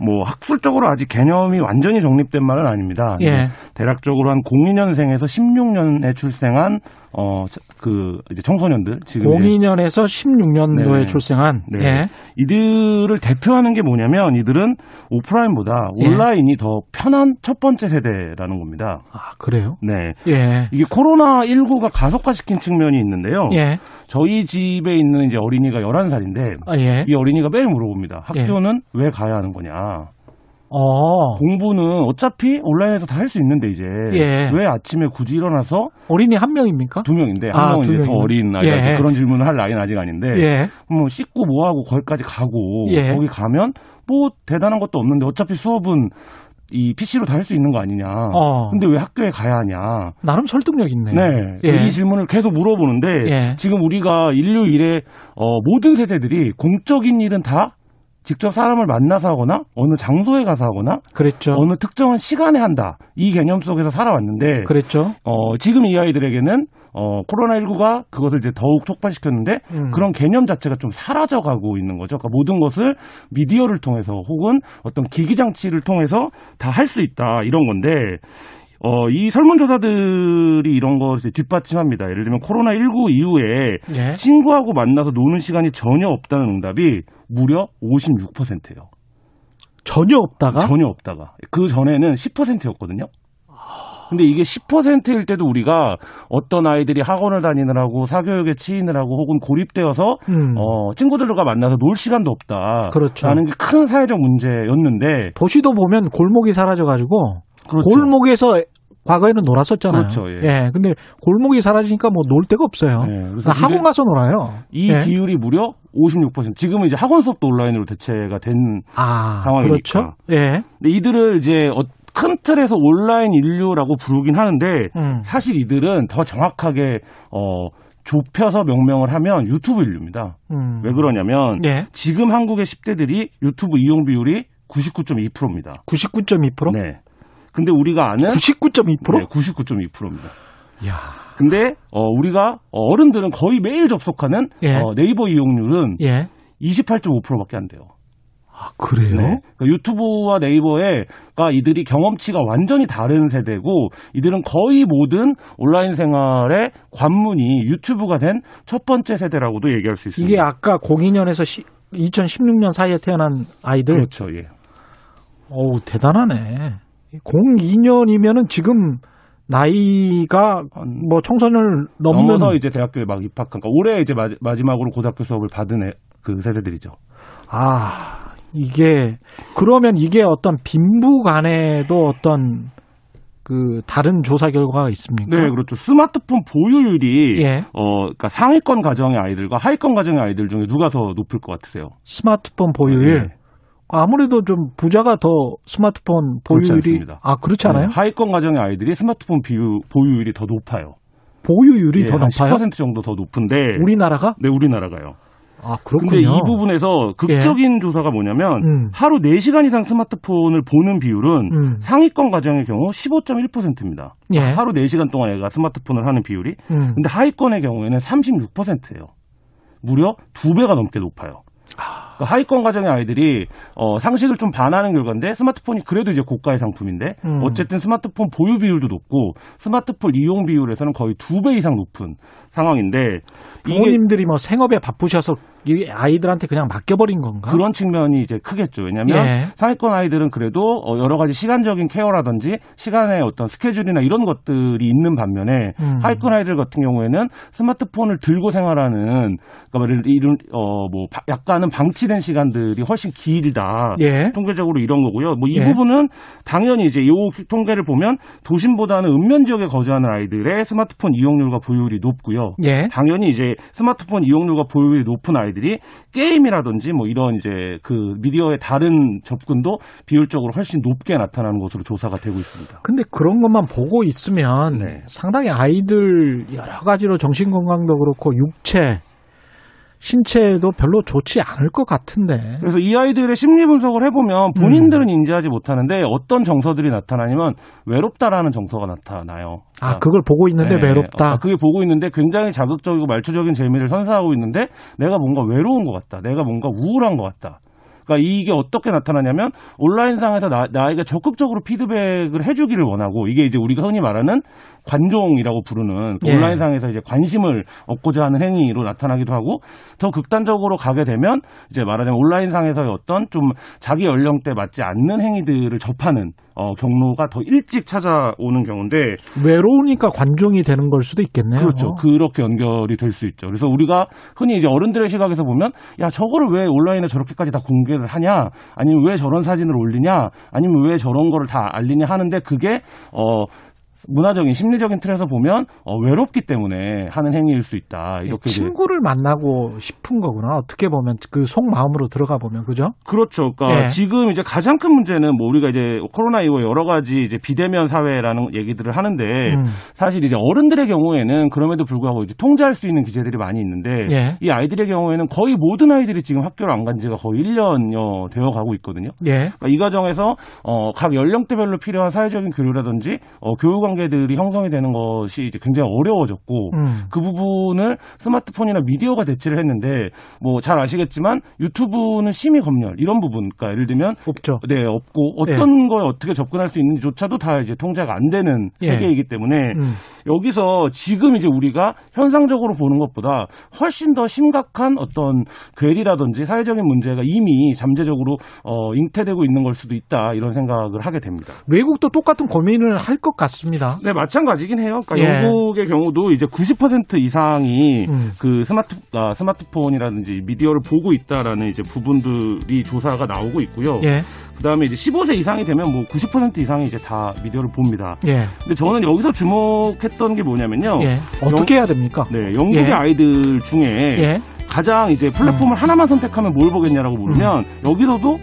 뭐 학술적으로 아직 개념이 완전히 정립된 말은 아닙니다. 예. 대략적으로 한 02년생에서 16년에 출생한 어 그 이제 청소년들 지금 이제 02년에서 16년도에 네네. 출생한. 네. 예. 이들을 대표하는 게 뭐냐면 이들은 오프라인보다 예. 온라인이 더 편한 첫 번째 세대라는 겁니다. 아, 그래요? 네. 예. 이게 코로나 19가 가속화시킨 측면이 있는데요. 예. 저희 집에 있는 이제 어린이가 11살인데 아, 예. 이 어린이가 매일 물어봅니다. 학교는 왜 가야 하는 거냐? 어. 공부는 어차피 온라인에서 다 할 수 있는데 이제 예. 왜 아침에 굳이 일어나서 어린이 한 명입니까? 두 명인데 한 아, 명은 두 이제 더? 어린 아이가 예. 그런 질문을 할 나이는 아직 아닌데 예. 뭐 씻고 뭐 하고 거기까지 가고 예. 거기 가면 뭐 대단한 것도 없는데 어차피 수업은 이 PC로 다 할 수 있는 거 아니냐. 어. 근데 왜 학교에 가야 하냐. 나름 설득력 있네. 네. 예. 이 질문을 계속 물어보는데 예. 지금 우리가 인류 일에 어, 모든 세대들이 공적인 일은 다 직접 사람을 만나서 하거나 어느 장소에 가서 하거나 그랬죠. 어느 특정한 시간에 한다. 이 개념 속에서 살아왔는데 그랬죠. 어, 지금 이 아이들에게는 어, 코로나19가 그것을 이제 더욱 촉발시켰는데 음. 그런 개념 자체가 좀 사라져 가고 있는 거죠. 그러니까 모든 것을 미디어를 통해서 혹은 어떤 기기 장치를 통해서 다 할 수 있다 이런 건데 어, 이 설문조사들이 이런 것을 뒷받침합니다. 예를 들면 코로나19 이후에 예. 친구하고 만나서 노는 시간이 전혀 없다는 응답이 무려 56%예요. 전혀 없다가 전혀 없다가. 그 전에는 10%였거든요. 근데 이게 10%일 때도 우리가 어떤 아이들이 학원을 다니느라고 사교육에 치이느라고 혹은 고립되어서 음. 어, 친구들과 만나서 놀 시간도 없다. 그렇죠. 라는 게 큰 사회적 문제였는데 도시도 보면 골목이 사라져 가지고 그렇죠. 골목에서 과거에는 놀았었잖아요. 그렇죠, 예. 근데 골목이 사라지니까 뭐 놀 데가 없어요. 네, 그래서 학원 가서 놀아요. 이 예. 비율이 무려 56%. 지금은 이제 학원 수업도 온라인으로 대체가 된 아, 상황이니까. 그렇죠. 예. 근데 이들을 이제 어- 큰 틀에서 온라인 인류라고 부르긴 하는데 음. 사실 이들은 더 정확하게 어 좁혀서 명명을 하면 유튜브 인류입니다. 음. 왜 그러냐면 예. 지금 한국의 10대들이 유튜브 이용 비율이 99.2%입니다. 99.2%? 네. 근데 우리가 아는 99.2%? 네, 99.2%입니다. 야. 근데 어 우리가 어른들은 거의 매일 접속하는 예. 어, 네이버 이용률은 예. 28.5%밖에 안 돼요. 아, 그래요? 네. 그러니까 유튜브와 네이버에가 이들이 경험치가 완전히 다른 세대고 이들은 거의 모든 온라인 생활의 관문이 유튜브가 된 첫 번째 세대라고도 얘기할 수 있습니다. 이게 아까 02년에서 2016년 사이에 태어난 아이들. 그렇죠. 예. 어우, 대단하네. 02년이면은 지금 나이가 뭐 청소년을 넘는 넘어서 이제 대학교에 막 입학한 그러니까 올해 이제 마지, 마지막으로 고등학교 수업을 받은 애, 그 세대들이죠. 아, 이게 그러면 이게 어떤 빈부 간에도 어떤 그 다른 조사 결과가 있습니까? 네, 그렇죠. 스마트폰 보유율이 예. 어 그러니까 상위권 가정의 아이들과 하위권 가정의 아이들 중에 누가 더 높을 것 같으세요? 스마트폰 보유율. 네. 아무래도 좀 부자가 더 스마트폰 보유율이. 아 그렇지 않아요? 네, 하위권 가정의 아이들이 스마트폰 비유, 보유율이 더 높아요. 보유율이 예, 더한 높아요? 10% 정도 더 높은데 우리나라가? 네, 우리나라가요. 아 근데 그렇군요. 이 부분에서 극적인 조사가 뭐냐면 음. 하루 4시간 이상 스마트폰을 보는 비율은 음. 상위권 가정의 경우 15.1%입니다. 예. 하루 4시간 동안 얘가 스마트폰을 하는 비율이. 음. 근데 하위권의 경우에는 36%예요. 무려 두 배가 넘게 높아요. 그러니까 하위권 가정의 아이들이 어, 상식을 좀 반하는 결과인데 스마트폰이 그래도 이제 고가의 상품인데 음. 어쨌든 스마트폰 보유 비율도 높고 스마트폰 이용 비율에서는 거의 두 배 이상 높은 상황인데 부모님들이 뭐 생업에 바쁘셔서 이 아이들한테 그냥 맡겨버린 건가? 그런 측면이 이제 크겠죠. 왜냐하면 예. 상위권 아이들은 그래도 어, 여러 가지 시간적인 케어라든지 시간의 어떤 스케줄이나 이런 것들이 있는 반면에 음. 하위권 아이들 같은 경우에는 스마트폰을 들고 생활하는 그러니까 이런 어뭐 약간은 방치 된 시간들이 훨씬 길다. 예. 통계적으로 이런 거고요. 뭐이 예. 부분은 당연히 이제 이 통계를 보면 도심보다는 읍면 지역에 거주하는 아이들의 스마트폰 이용률과 보유율이 높고요. 예. 당연히 이제 스마트폰 이용률과 보유율이 높은 아이들 아이들이 게임이라든지 뭐 이런 이제 그 미디어의 다른 접근도 비율적으로 훨씬 높게 나타나는 것으로 조사가 되고 있습니다. 근데 그런 것만 보고 있으면 네. 상당히 아이들 여러 가지로 정신 건강도 그렇고 육체 신체도 별로 좋지 않을 것 같은데. 그래서 이 아이들의 심리 분석을 해보면 본인들은 인지하지 못하는데 어떤 정서들이 나타나냐면 외롭다라는 정서가 나타나요. 아, 그걸 보고 있는데 네. 외롭다. 아, 그게 보고 있는데 굉장히 자극적이고 말초적인 재미를 선사하고 있는데 내가 뭔가 외로운 것 같다. 내가 뭔가 우울한 것 같다. 그러니까 이게 어떻게 나타나냐면 온라인상에서 나, 나에게 적극적으로 피드백을 해주기를 원하고 이게 이제 우리가 흔히 말하는 관종이라고 부르는 그 예. 온라인상에서 이제 관심을 얻고자 하는 행위로 나타나기도 하고 더 극단적으로 가게 되면 이제 말하자면 온라인상에서의 어떤 좀 자기 연령대 맞지 않는 행위들을 접하는 어, 경로가 더 일찍 찾아오는 경우인데 외로우니까 관종이 되는 걸 수도 있겠네요. 그렇죠. 그렇게 연결이 될 수 있죠. 그래서 우리가 흔히 이제 어른들의 시각에서 보면 야 저거를 왜 온라인에 저렇게까지 다 공개를 하냐, 아니면 왜 저런 사진을 올리냐, 아니면 왜 저런 거를 다 알리냐 하는데 그게 어 문화적인 심리적인 틀에서 보면 어, 외롭기 때문에 하는 행위일 수 있다. 이렇게 친구를 만나고 싶은 거구나. 어떻게 보면 그 속마음으로 들어가 보면 그죠? 그렇죠. 그러니까 예. 지금 이제 가장 큰 문제는 뭐 우리가 이제 코로나 이후 여러 가지 이제 비대면 사회라는 얘기들을 하는데 음. 사실 이제 어른들의 경우에는 그럼에도 불구하고 이제 통제할 수 있는 기제들이 많이 있는데 예. 이 아이들의 경우에는 거의 모든 아이들이 지금 학교를 안 간 지가 거의 1년여 되어 가고 있거든요. 예. 그러니까 이 과정에서 어, 각 연령대별로 필요한 사회적인 교류라든지 어, 교육 관계들이 형성이 되는 것이 이제 굉장히 어려워졌고 음. 그 부분을 스마트폰이나 미디어가 대체를 했는데 뭐 잘 아시겠지만 유튜브는 심의 검열 이런 부분 그러니까 예를 들면 없죠. 네 없고 어떤 거에 어떻게 접근할 수 있는지조차도 다 이제 통제가 안 되는 예. 세계이기 때문에 음. 여기서 지금 이제 우리가 현상적으로 보는 것보다 훨씬 더 심각한 어떤 괴리라든지 사회적인 문제가 이미 잠재적으로 어, 잉태되고 있는 걸 수도 있다 이런 생각을 하게 됩니다. 외국도 똑같은 고민을 할 것 같습니다. 네, 마찬가지긴 해요. 그러니까 예. 영국의 경우도 이제 90% 이상이 음. 그 스마트 아, 스마트폰이라든지 미디어를 보고 있다라는 이제 부분들이 조사가 나오고 있고요. 예. 그다음에 이제 15세 이상이 되면 뭐 90% 이상이 이제 다 미디어를 봅니다. 예. 근데 저는 여기서 주목했던 게 뭐냐면요. 예. 어떻게 해야 됩니까? 네, 영국의 예. 아이들 중에 예. 가장 이제 플랫폼을 하나만 선택하면 뭘 보겠냐라고 물으면 여기서도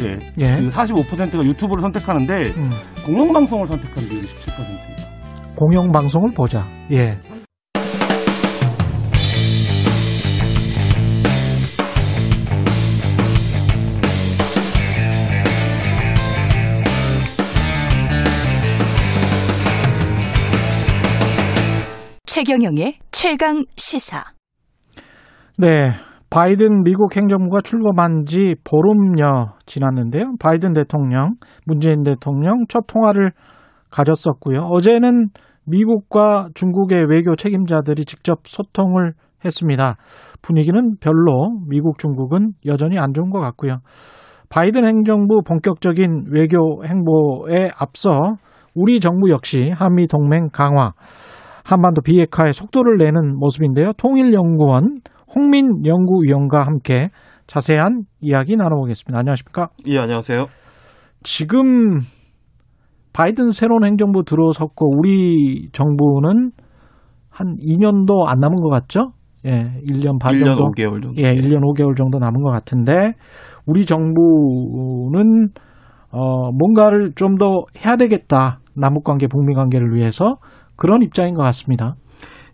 예, 음. 예. 그 45%가 유튜브를 선택하는데 음. 공영방송을 선택하는 비율이 17%입니다. 공영 방송을 보자. 예. 최경영의 최강 시사. 네. 바이든 미국 행정부가 출범한 지 보름여 지났는데요. 바이든 대통령, 문재인 대통령 첫 통화를 가졌었고요. 어제는 미국과 중국의 외교 책임자들이 직접 소통을 했습니다. 분위기는 별로 미국, 중국은 여전히 안 좋은 것 같고요. 바이든 행정부 본격적인 외교 행보에 앞서 우리 정부 역시 한미 동맹 강화, 한반도 비핵화에 속도를 내는 모습인데요. 통일연구원 홍민 연구위원과 함께 자세한 이야기 나눠보겠습니다. 안녕하십니까? 예, 안녕하세요. 지금 바이든 새로운 행정부 들어섰고 우리 정부는 한 2년도 안 남은 것 같죠? 예, 1년 반 1년 정도. 5개월 정도. 예, 1년 5개월 정도 남은 것 같은데 우리 정부는 어 뭔가를 좀 더 해야 되겠다. 남북 관계, 북미 관계를 위해서 그런 입장인 것 같습니다.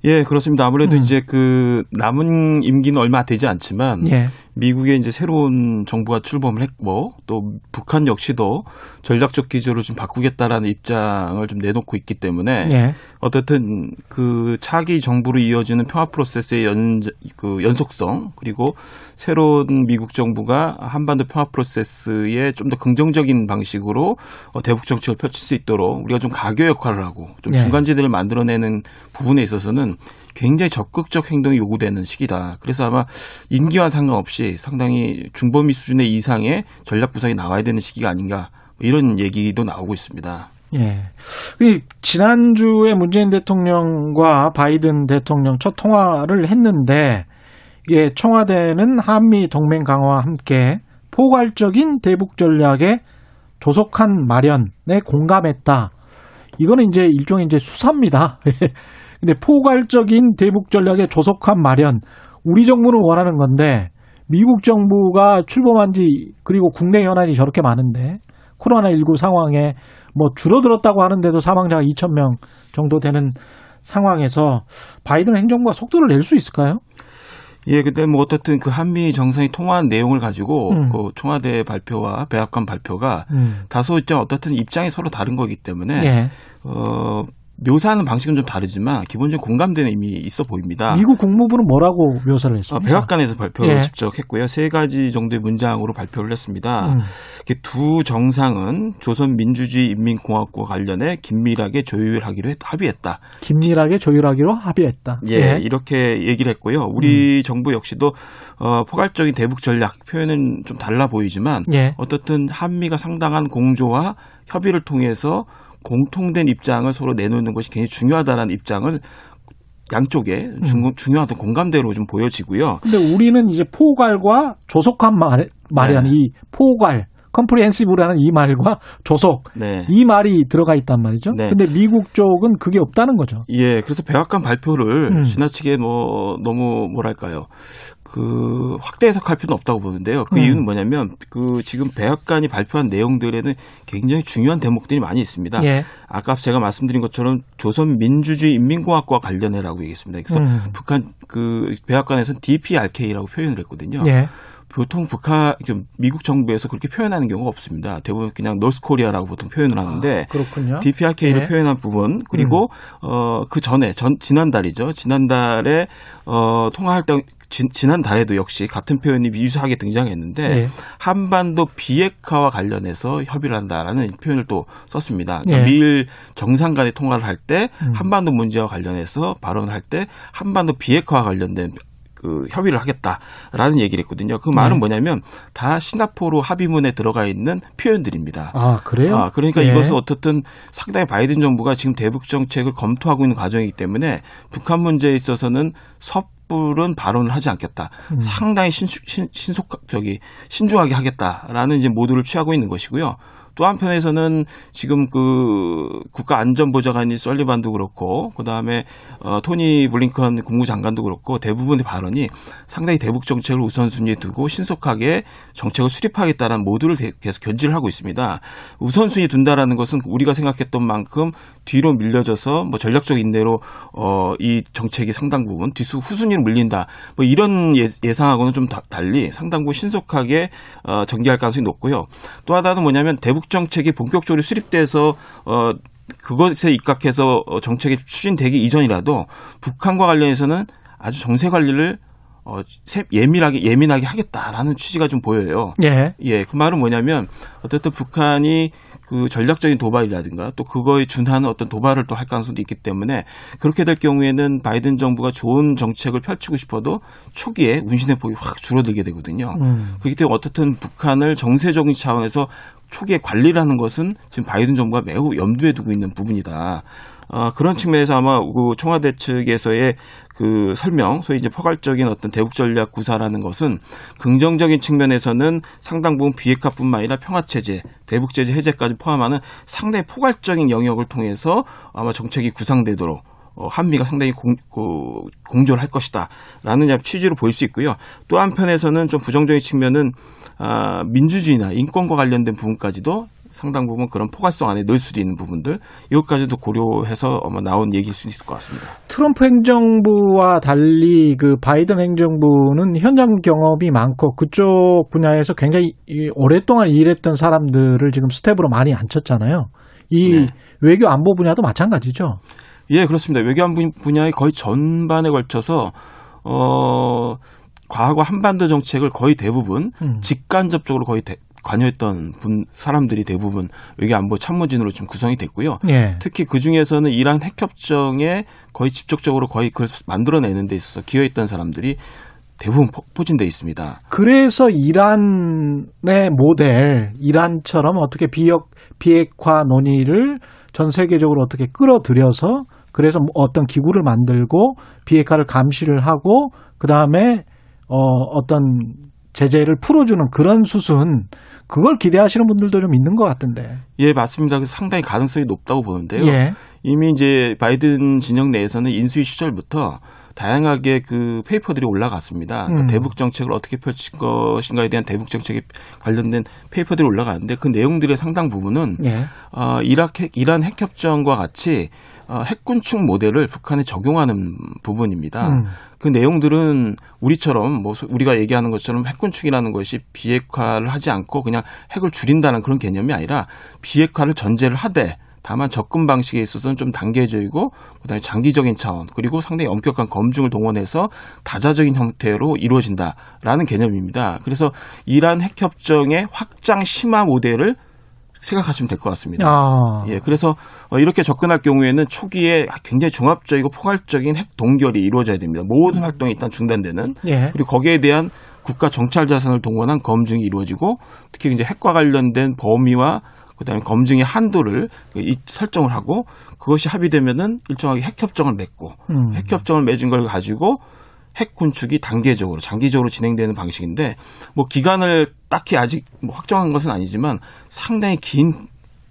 예, 그렇습니다. 아무래도 음. 이제 그 남은 임기는 얼마 되지 않지만 예. 미국의 이제 새로운 정부가 출범을 했고 또 북한 역시도 전략적 기조를 좀 바꾸겠다라는 입장을 좀 내놓고 있기 때문에 예. 어떻든 그 차기 정부로 이어지는 평화 프로세스의 연, 그 연속성 그리고 새로운 미국 정부가 한반도 평화 프로세스에 좀 더 긍정적인 방식으로 어, 대북 정책을 펼칠 수 있도록 우리가 좀 가교 역할을 하고 좀 예. 중간지대를 만들어내는 부분에 있어서는 굉장히 적극적 행동이 요구되는 시기다. 그래서 아마 임기와 상관없이 상당히 중범위 수준의 이상의 전략 구상이 나와야 되는 시기가 아닌가 뭐 이런 얘기도 나오고 있습니다. 예. 이 지난주에 문재인 대통령과 바이든 대통령 첫 통화를 했는데 이게 청와대는 한미 동맹 강화와 함께 포괄적인 대북 전략에 조속한 마련에 공감했다. 이거는 이제 일종의 이제 수사입니다. 근데 포괄적인 대북 전략의 조속한 마련 우리 정부는 원하는 건데 미국 정부가 출범한 지 그리고 국내 현안이 저렇게 많은데 코로나19 상황에 뭐 줄어들었다고 하는데도 사망자가 2천 명 정도 되는 상황에서 바이든 행정부가 속도를 낼 수 있을까요? 예, 근데 뭐 어떻든 그 한미 정상이 통화한 내용을 가지고 음. 그 청와대 발표와 백악관 발표가 음. 다소 이제 어떻든 입장이 서로 다른 거기 때문에 예. 어 묘사하는 방식은 좀 다르지만 기본적인 공감대는 이미 있어 보입니다. 미국 국무부는 뭐라고 묘사를 어, 했습니까? 백악관에서 발표를 예. 직접 했고요. 세 가지 정도의 문장으로 발표를 했습니다. 음. 두 정상은 조선민주주의인민공화국과 관련해 긴밀하게 조율하기로 했- 합의했다. 긴밀하게 조율하기로 합의했다. 예, 이렇게 얘기를 했고요. 우리 음. 정부 역시도 어, 포괄적인 대북 전략 표현은 좀 달라 보이지만 예. 어떻든 한미가 상당한 공조와 협의를 통해서 공통된 입장을 서로 내놓는 것이 굉장히 중요하다는 입장을 양쪽에 음. 중, 중요하단 공감대로 좀 보여지고요. 근데 우리는 이제 포괄과 조속한 말, 말이라는 네. 이 포괄, comprehensive라는 이 말과 조속 네. 이 말이 들어가 있단 말이죠. 네. 근데 미국 쪽은 그게 없다는 거죠. 예, 그래서 백악관 발표를 음. 지나치게 뭐 너무 뭐랄까요. 그 확대 해석할 필요는 없다고 보는데요. 그 음. 이유는 뭐냐면 그 지금 백악관이 발표한 내용들에는 굉장히 중요한 대목들이 많이 있습니다. 예. 아까 제가 말씀드린 것처럼 조선 민주주의 인민공화국과 관련해라고 얘기했습니다. 그래서 음. 북한 그 백악관에서는 DPRK라고 표현을 했거든요. 예. 보통 북한 좀 미국 정부에서 그렇게 표현하는 경우가 없습니다. 대부분 그냥 노스코리아라고 보통 표현을 하는데 그렇군요. DPRK를 예. 표현한 부분 그리고 어그 전에 전 지난달이죠. 지난달에 어 통화할 때 지, 지난달에도 역시 같은 표현이 유사하게 등장했는데 예. 한반도 비핵화와 관련해서 협의를 한다라는 표현을 또 썼습니다. 그러니까 예. 미일 정상 간의 통화를 할때 음. 한반도 문제와 관련해서 발언을 할때 한반도 비핵화와 관련된 그 협의를 하겠다라는 얘기를 했거든요. 그 말은 네. 뭐냐면 다 싱가포르 합의문에 들어가 있는 표현들입니다. 아 그래요? 아, 그러니까 예. 이것은 어떻든 상당히 바이든 정부가 지금 대북 정책을 검토하고 있는 과정이기 때문에 북한 문제에 있어서는 섣불은 발언을 하지 않겠다. 음. 상당히 신수, 신, 신속 저기 신중하게 하겠다라는 이제 모드를 취하고 있는 것이고요. 또 한편에서는 지금 그 국가안전보좌관이 썰리반도 그렇고 그다음에 어 토니 블링컨 국무장관도 그렇고 대부분의 발언이 상당히 대북 정책을 우선순위에 두고 신속하게 정책을 수립하겠다는 모두를 대- 계속 견지를 하고 있습니다. 우선순위에 둔다라는 것은 우리가 생각했던 만큼 뒤로 밀려져서 뭐 전략적 인내로 어 이 정책이 상당 부분 뒤수 후순위로 물린다. 뭐 이런 예, 예상하고는 좀 다- 달리 상당 부분 신속하게 어 전개할 가능성이 높고요. 또 하나는 뭐냐면 대북 정책이 본격적으로 수립돼서 어 그것에 입각해서 어, 정책이 추진되기 이전이라도 북한과 관련해서는 아주 정세 관리를 어, 세- 예민하게 예민하게 하겠다라는 취지가 좀 보여요. 예. 예, 그 말은 뭐냐면 어쨌든 북한이 그 전략적인 도발이라든가 또 그거에 준하는 어떤 도발을 또 할 가능성도 있기 때문에 그렇게 될 경우에는 바이든 정부가 좋은 정책을 펼치고 싶어도 초기에 운신의 폭이 확 줄어들게 되거든요. 음. 그렇기 때문에 어떻든 북한을 정세적인 차원에서 초기에 관리를 하는 것은 지금 바이든 정부가 매우 염두에 두고 있는 부분이다. 어, 그런 측면에서 아마 그 청와대 측에서의 그 설명, 소위 이제 포괄적인 어떤 대북 전략 구사라는 것은 긍정적인 측면에서는 상당 부분 비핵화뿐만 아니라 평화 체제, 대북 제재 해제까지 포함하는 상당히 포괄적인 영역을 통해서 아마 정책이 구상되도록 어, 한미가 상당히 공, 그, 공조를 할 것이다라는 취지로 보일 수 있고요. 또 한편에서는 좀 부정적인 측면은 아, 민주주의나 인권과 관련된 부분까지도 상당 부분 그런 포괄성 안에 넣을 수도 있는 부분들 이것까지도 고려해서 아마 나온 얘기일 수 있을 것 같습니다. 트럼프 행정부와 달리 그 바이든 행정부는 현장 경험이 많고 그쪽 분야에서 굉장히 이 오랫동안 일했던 사람들을 지금 스태프로 많이 앉혔잖아요. 이 네. 외교 안보 분야도 마찬가지죠. 예, 그렇습니다. 외교안 분야의 거의 전반에 걸쳐서 어 과거 한반도 정책을 거의 대부분 음. 직간접적으로 거의 대- 관여했던 분 사람들이 대부분 외교 안보 참모진으로 좀 구성이 됐고요. 예. 특히 그 중에서는 이란 핵협정에 거의 직접적으로 거의 그걸 만들어내는 데 있어서 기여했던 사람들이 대부분 포- 포진돼 있습니다. 그래서 이란의 모델, 이란처럼 어떻게 비핵, 비핵화 논의를 전 세계적으로 어떻게 끌어들여서 그래서 뭐 어떤 기구를 만들고 비핵화를 감시를 하고 그 다음에 어, 어떤 제재를 풀어주는 그런 수순 그걸 기대하시는 분들도 좀 있는 것 같은데. 예, 맞습니다. 그래서 상당히 가능성이 높다고 보는데요. 예. 이미 이제 바이든 진영 내에서는 인수위 시절부터 다양하게 그 페이퍼들이 올라갔습니다. 그러니까 음. 대북 정책을 어떻게 펼칠 것인가에 대한 대북 정책에 관련된 페이퍼들이 올라가는데 그 내용들의 상당 부분은 예. 어, 이rak 핵, 이란 핵 협정과 같이 어, 핵군축 모델을 북한에 적용하는 부분입니다. 음. 그 내용들은 우리처럼 뭐 소- 우리가 얘기하는 것처럼 핵군축이라는 것이 비핵화를 하지 않고 그냥 핵을 줄인다는 그런 개념이 아니라 비핵화를 전제를 하되 다만 접근 방식에 있어서는 좀 단계적이고 그다음에 장기적인 차원 그리고 상당히 엄격한 검증을 동원해서 다자적인 형태로 이루어진다라는 개념입니다. 그래서 이란 핵 협정의 확장 심화 모델을 생각하시면 될 것 같습니다. 아. 예, 그래서 어, 이렇게 접근할 경우에는 초기에 굉장히 종합적이고 포괄적인 핵 동결이 이루어져야 됩니다. 모든 활동이 일단 중단되는 예. 그리고 거기에 대한 국가 정찰 자산을 동원한 검증이 이루어지고 특히 이제 핵과 관련된 범위와 그다음에 검증의 한도를 이- 설정을 하고 그것이 합의되면은 일정하게 핵 협정을 맺고 음. 핵 협정을 맺은 걸 가지고 핵 군축이 단계적으로 장기적으로 진행되는 방식인데 뭐 기간을 딱히 아직 뭐 확정한 것은 아니지만 상당히 긴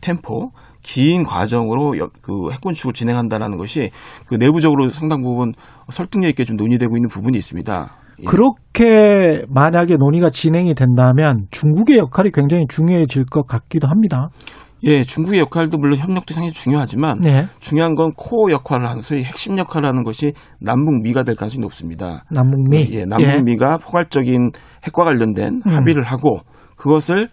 템포 긴 과정으로 여- 그 핵군축을 진행한다라는 것이 그 내부적으로 상당 부분 설득력 있게 좀 논의되고 있는 부분이 있습니다. 예. 그렇게 만약에 논의가 진행이 된다면 중국의 역할이 굉장히 중요해질 것 같기도 합니다. 예, 중국의 역할도 물론 협력도 상당히 중요하지만 네. 중요한 건 코어 역할을 하는 소위 핵심 역할을 하는 것이 남북미가 될 가능성이 높습니다. 남북미. 예, 남북미가 포괄적인 핵과 관련된 음. 합의를 하고 그것을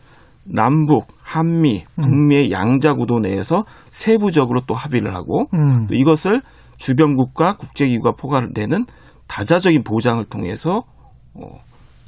남북, 한미, 음. 북미의 양자 구도 내에서 세부적으로 또 합의를 하고 음. 또 이것을 주변국과 국제기구가 포괄되는 다자적인 보장을 통해서 어,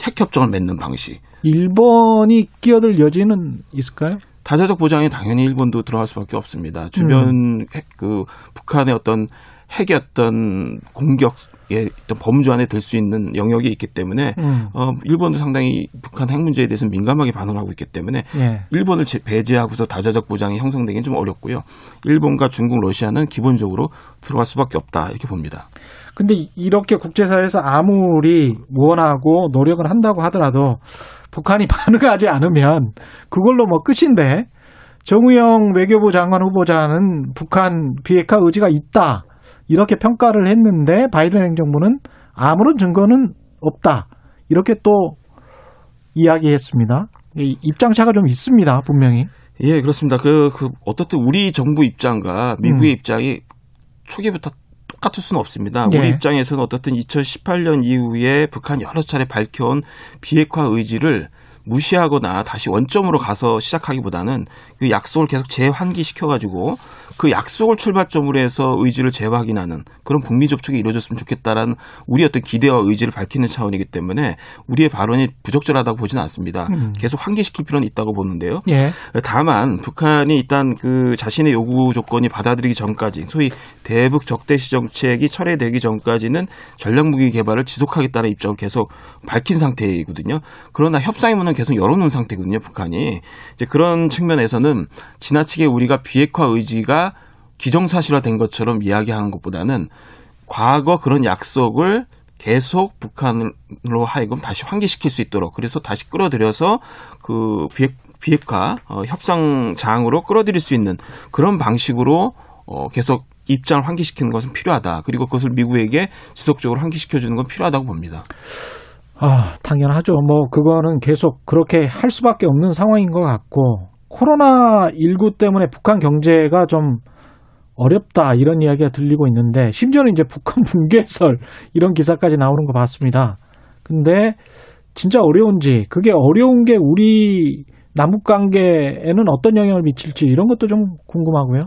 핵 협정을 맺는 방식. 일본이 끼어들 여지는 있을까요? 다자적 보장에 당연히 일본도 들어갈 수밖에 없습니다. 주변 음. 핵, 그 북한의 어떤 핵의 어떤 공격의 어떤 범주 안에 들 수 있는 영역이 있기 때문에 음. 어, 일본도 상당히 북한 핵 문제에 대해서 민감하게 반응하고 있기 때문에 예. 일본을 제- 배제하고서 다자적 보장이 형성되기는 좀 어렵고요. 일본과 중국, 러시아는 기본적으로 들어갈 수밖에 없다 이렇게 봅니다. 근데 이렇게 국제사회에서 아무리 원하고 노력을 한다고 하더라도 북한이 반응하지 않으면 그걸로 뭐 끝인데 정우영 외교부 장관 후보자는 북한 비핵화 의지가 있다 이렇게 평가를 했는데 바이든 행정부는 아무런 증거는 없다 이렇게 또 이야기했습니다. 이 입장차가 좀 있습니다 분명히. 예, 그렇습니다. 그, 그, 어떻든 우리 정부 입장과 미국의 음. 입장이 초기부터 똑같을 수는 없습니다. 네. 우리 입장에서는 어떻든 2018년 이후에 북한 여러 차례 밝혀온 비핵화 의지를 무시하거나 다시 원점으로 가서 시작하기보다는 그 약속을 계속 재환기시켜가지고 그 약속을 출발점으로 해서 의지를 재확인하는 그런 북미 접촉이 이루어졌으면 좋겠다라는 우리 어떤 기대와 의지를 밝히는 차원이기 때문에 우리의 발언이 부적절하다고 보지는 않습니다. 음. 계속 환기시킬 필요는 있다고 보는데요. 예. 다만 북한이 일단 그 자신의 요구 조건이 받아들이기 전까지 소위 대북 적대시 정책이 철회되기 전까지는 전략 무기 개발을 지속하겠다는 입장을 계속 밝힌 상태이거든요. 그러나 협상의 문은 계속 열어놓은 상태거든요. 북한이 이제 그런 측면에서는 지나치게 우리가 비핵화 의지가 기정사실화된 것처럼 이야기하는 것보다는 과거 그런 약속을 계속 북한으로 하여금 다시 환기시킬 수 있도록 그래서 다시 끌어들여서 그 비핵, 비핵화 어, 협상장으로 끌어들일 수 있는 그런 방식으로 어, 계속 입장을 환기시키는 것은 필요하다. 그리고 그것을 미국에게 지속적으로 환기시켜주는 건 필요하다고 봅니다. 아, 당연하죠. 뭐, 그거는 계속 그렇게 할 수밖에 없는 상황인 것 같고, 코로나19 때문에 북한 경제가 좀 어렵다, 이런 이야기가 들리고 있는데, 심지어는 이제 북한 붕괴설, 이런 기사까지 나오는 거 봤습니다. 근데, 진짜 어려운지, 그게 어려운 게 우리 남북 관계에는 어떤 영향을 미칠지, 이런 것도 좀 궁금하고요.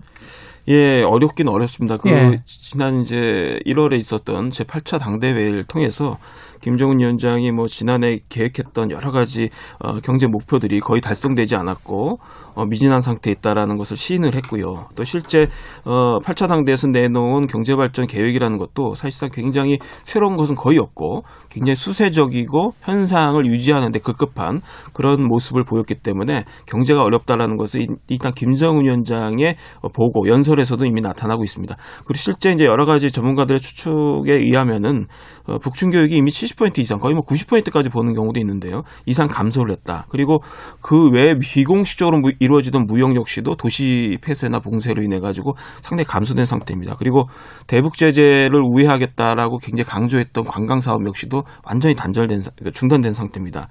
예, 어렵긴 어렵습니다. 그 예. 지난 이제 1월에 있었던 제 8차 당대회를 통해서 김정은 위원장이 뭐 지난해 계획했던 여러 가지 어, 경제 목표들이 거의 달성되지 않았고 어, 미진한 상태에 있다라는 것을 시인을 했고요. 또 실제 어, 8차 당대에서 내놓은 경제 발전 계획이라는 것도 사실상 굉장히 새로운 것은 거의 없고 굉장히 수세적이고 현상을 유지하는데 급급한 그런 모습을 보였기 때문에 경제가 어렵다라는 것을 일단 김정은 위원장의 어, 보고 연설에서도 이미 나타나고 있습니다. 그리고 실제 이제 여러 가지 전문가들의 추측에 의하면은 어, 북중 교육이 이미 30% 이상 거의 뭐 90%까지 보는 경우도 있는데요. 이상 감소를 했다. 그리고 그외 비공식적으로 무- 이루어지던 무역 역시도 도시 폐쇄나 봉쇄로 인해 가지고 상당히 감소된 상태입니다. 그리고 대북 제재를 우회하겠다라고 굉장히 강조했던 관광 사업 역시도 완전히 단절된 사- 그러니까 중단된 상태입니다.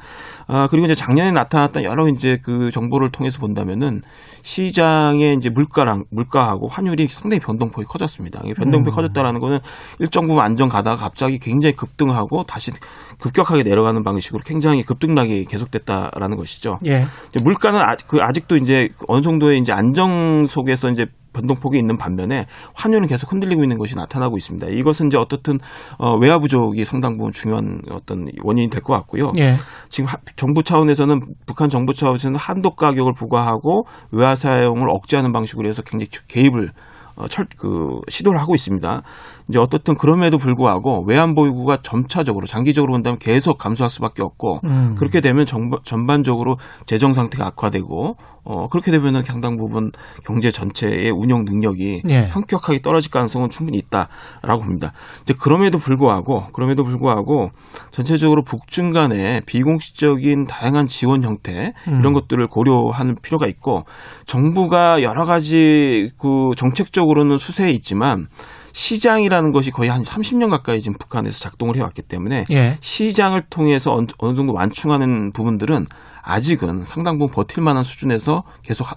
아 그리고 이제 작년에 나타났던 여러 이제 그 정보를 통해서 본다면은 시장의 이제 물가랑 물가하고 환율이 상당히 변동폭이 커졌습니다. 변동폭이 음. 커졌다라는 거는 일정 부분 안정 가다가 갑자기 굉장히 급등하고 다시 급격하게 내려가는 방식으로 굉장히 급등락이 계속됐다라는 것이죠. 예. 물가는 아, 그 아직도 이제 어느 정도의 이제 안정 속에서 이제 변동폭이 있는 반면에 환율은 계속 흔들리고 있는 것이 나타나고 있습니다. 이것은 이제 어떻든 어, 외화 부족이 상당 부분 중요한 어떤 원인이 될 것 같고요. 예. 지금 하- 정부 차원에서는 북한 정부 차원에서는 한도 가격을 부과하고 외화 사용을 억제하는 방식으로 해서 굉장히 개입을 어, 철, 그, 시도를 하고 있습니다. 이제 어떻든 그럼에도 불구하고 외환 보유고가 점차적으로 장기적으로 본다면 계속 감소할 수밖에 없고 음. 그렇게 되면 정, 전반적으로 재정 상태가 악화되고 어, 그렇게 되면은 상당 부분 경제 전체의 운영 능력이 예. 현격하게 떨어질 가능성은 충분히 있다라고 봅니다. 이제 그럼에도 불구하고 그럼에도 불구하고 전체적으로 북중 간의 비공식적인 다양한 지원 형태 음. 이런 것들을 고려하는 필요가 있고 정부가 여러 가지 그 정책적으로는 수세에 있지만 시장이라는 것이 거의 한 30년 가까이 지금 북한에서 작동을 해왔기 때문에 예. 시장을 통해서 어느- 정도 완충하는 부분들은 아직은 상당 부분 버틸 만한 수준에서 계속 하-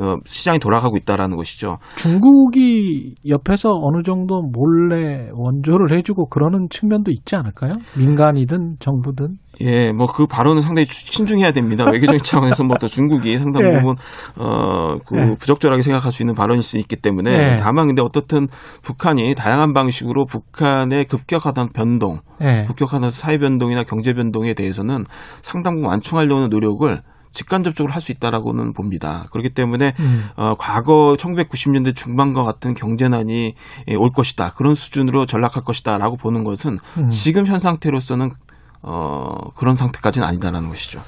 어, 시장이 돌아가고 있다라는 것이죠. 중국이 옆에서 어느 정도 몰래 원조를 해주고 그러는 측면도 있지 않을까요? 민간이든 정부든. 예, 뭐 그 발언은 상당히 추- 신중해야 됩니다. 외교적 차원에서 뭐 또 중국이 상당 예. 부분 어그 예. 부적절하게 생각할 수 있는 발언일 수 있기 때문에 예. 다만 근데 어떻든 북한이 다양한 방식으로 북한의 급격하던 변동, 예. 급격한 사회 변동이나 경제 변동에 대해서는 상당 부분 완충하려는 노력을 직간접적으로 할 수 있다라고는 봅니다. 그렇기 때문에 음. 어, 과거 1990년대 중반과 같은 경제난이 예, 올 것이다. 그런 수준으로 전락할 것이다라고 보는 것은 음. 지금 현 상태로서는 어, 그런 상태까지는 아니다라는 것이죠.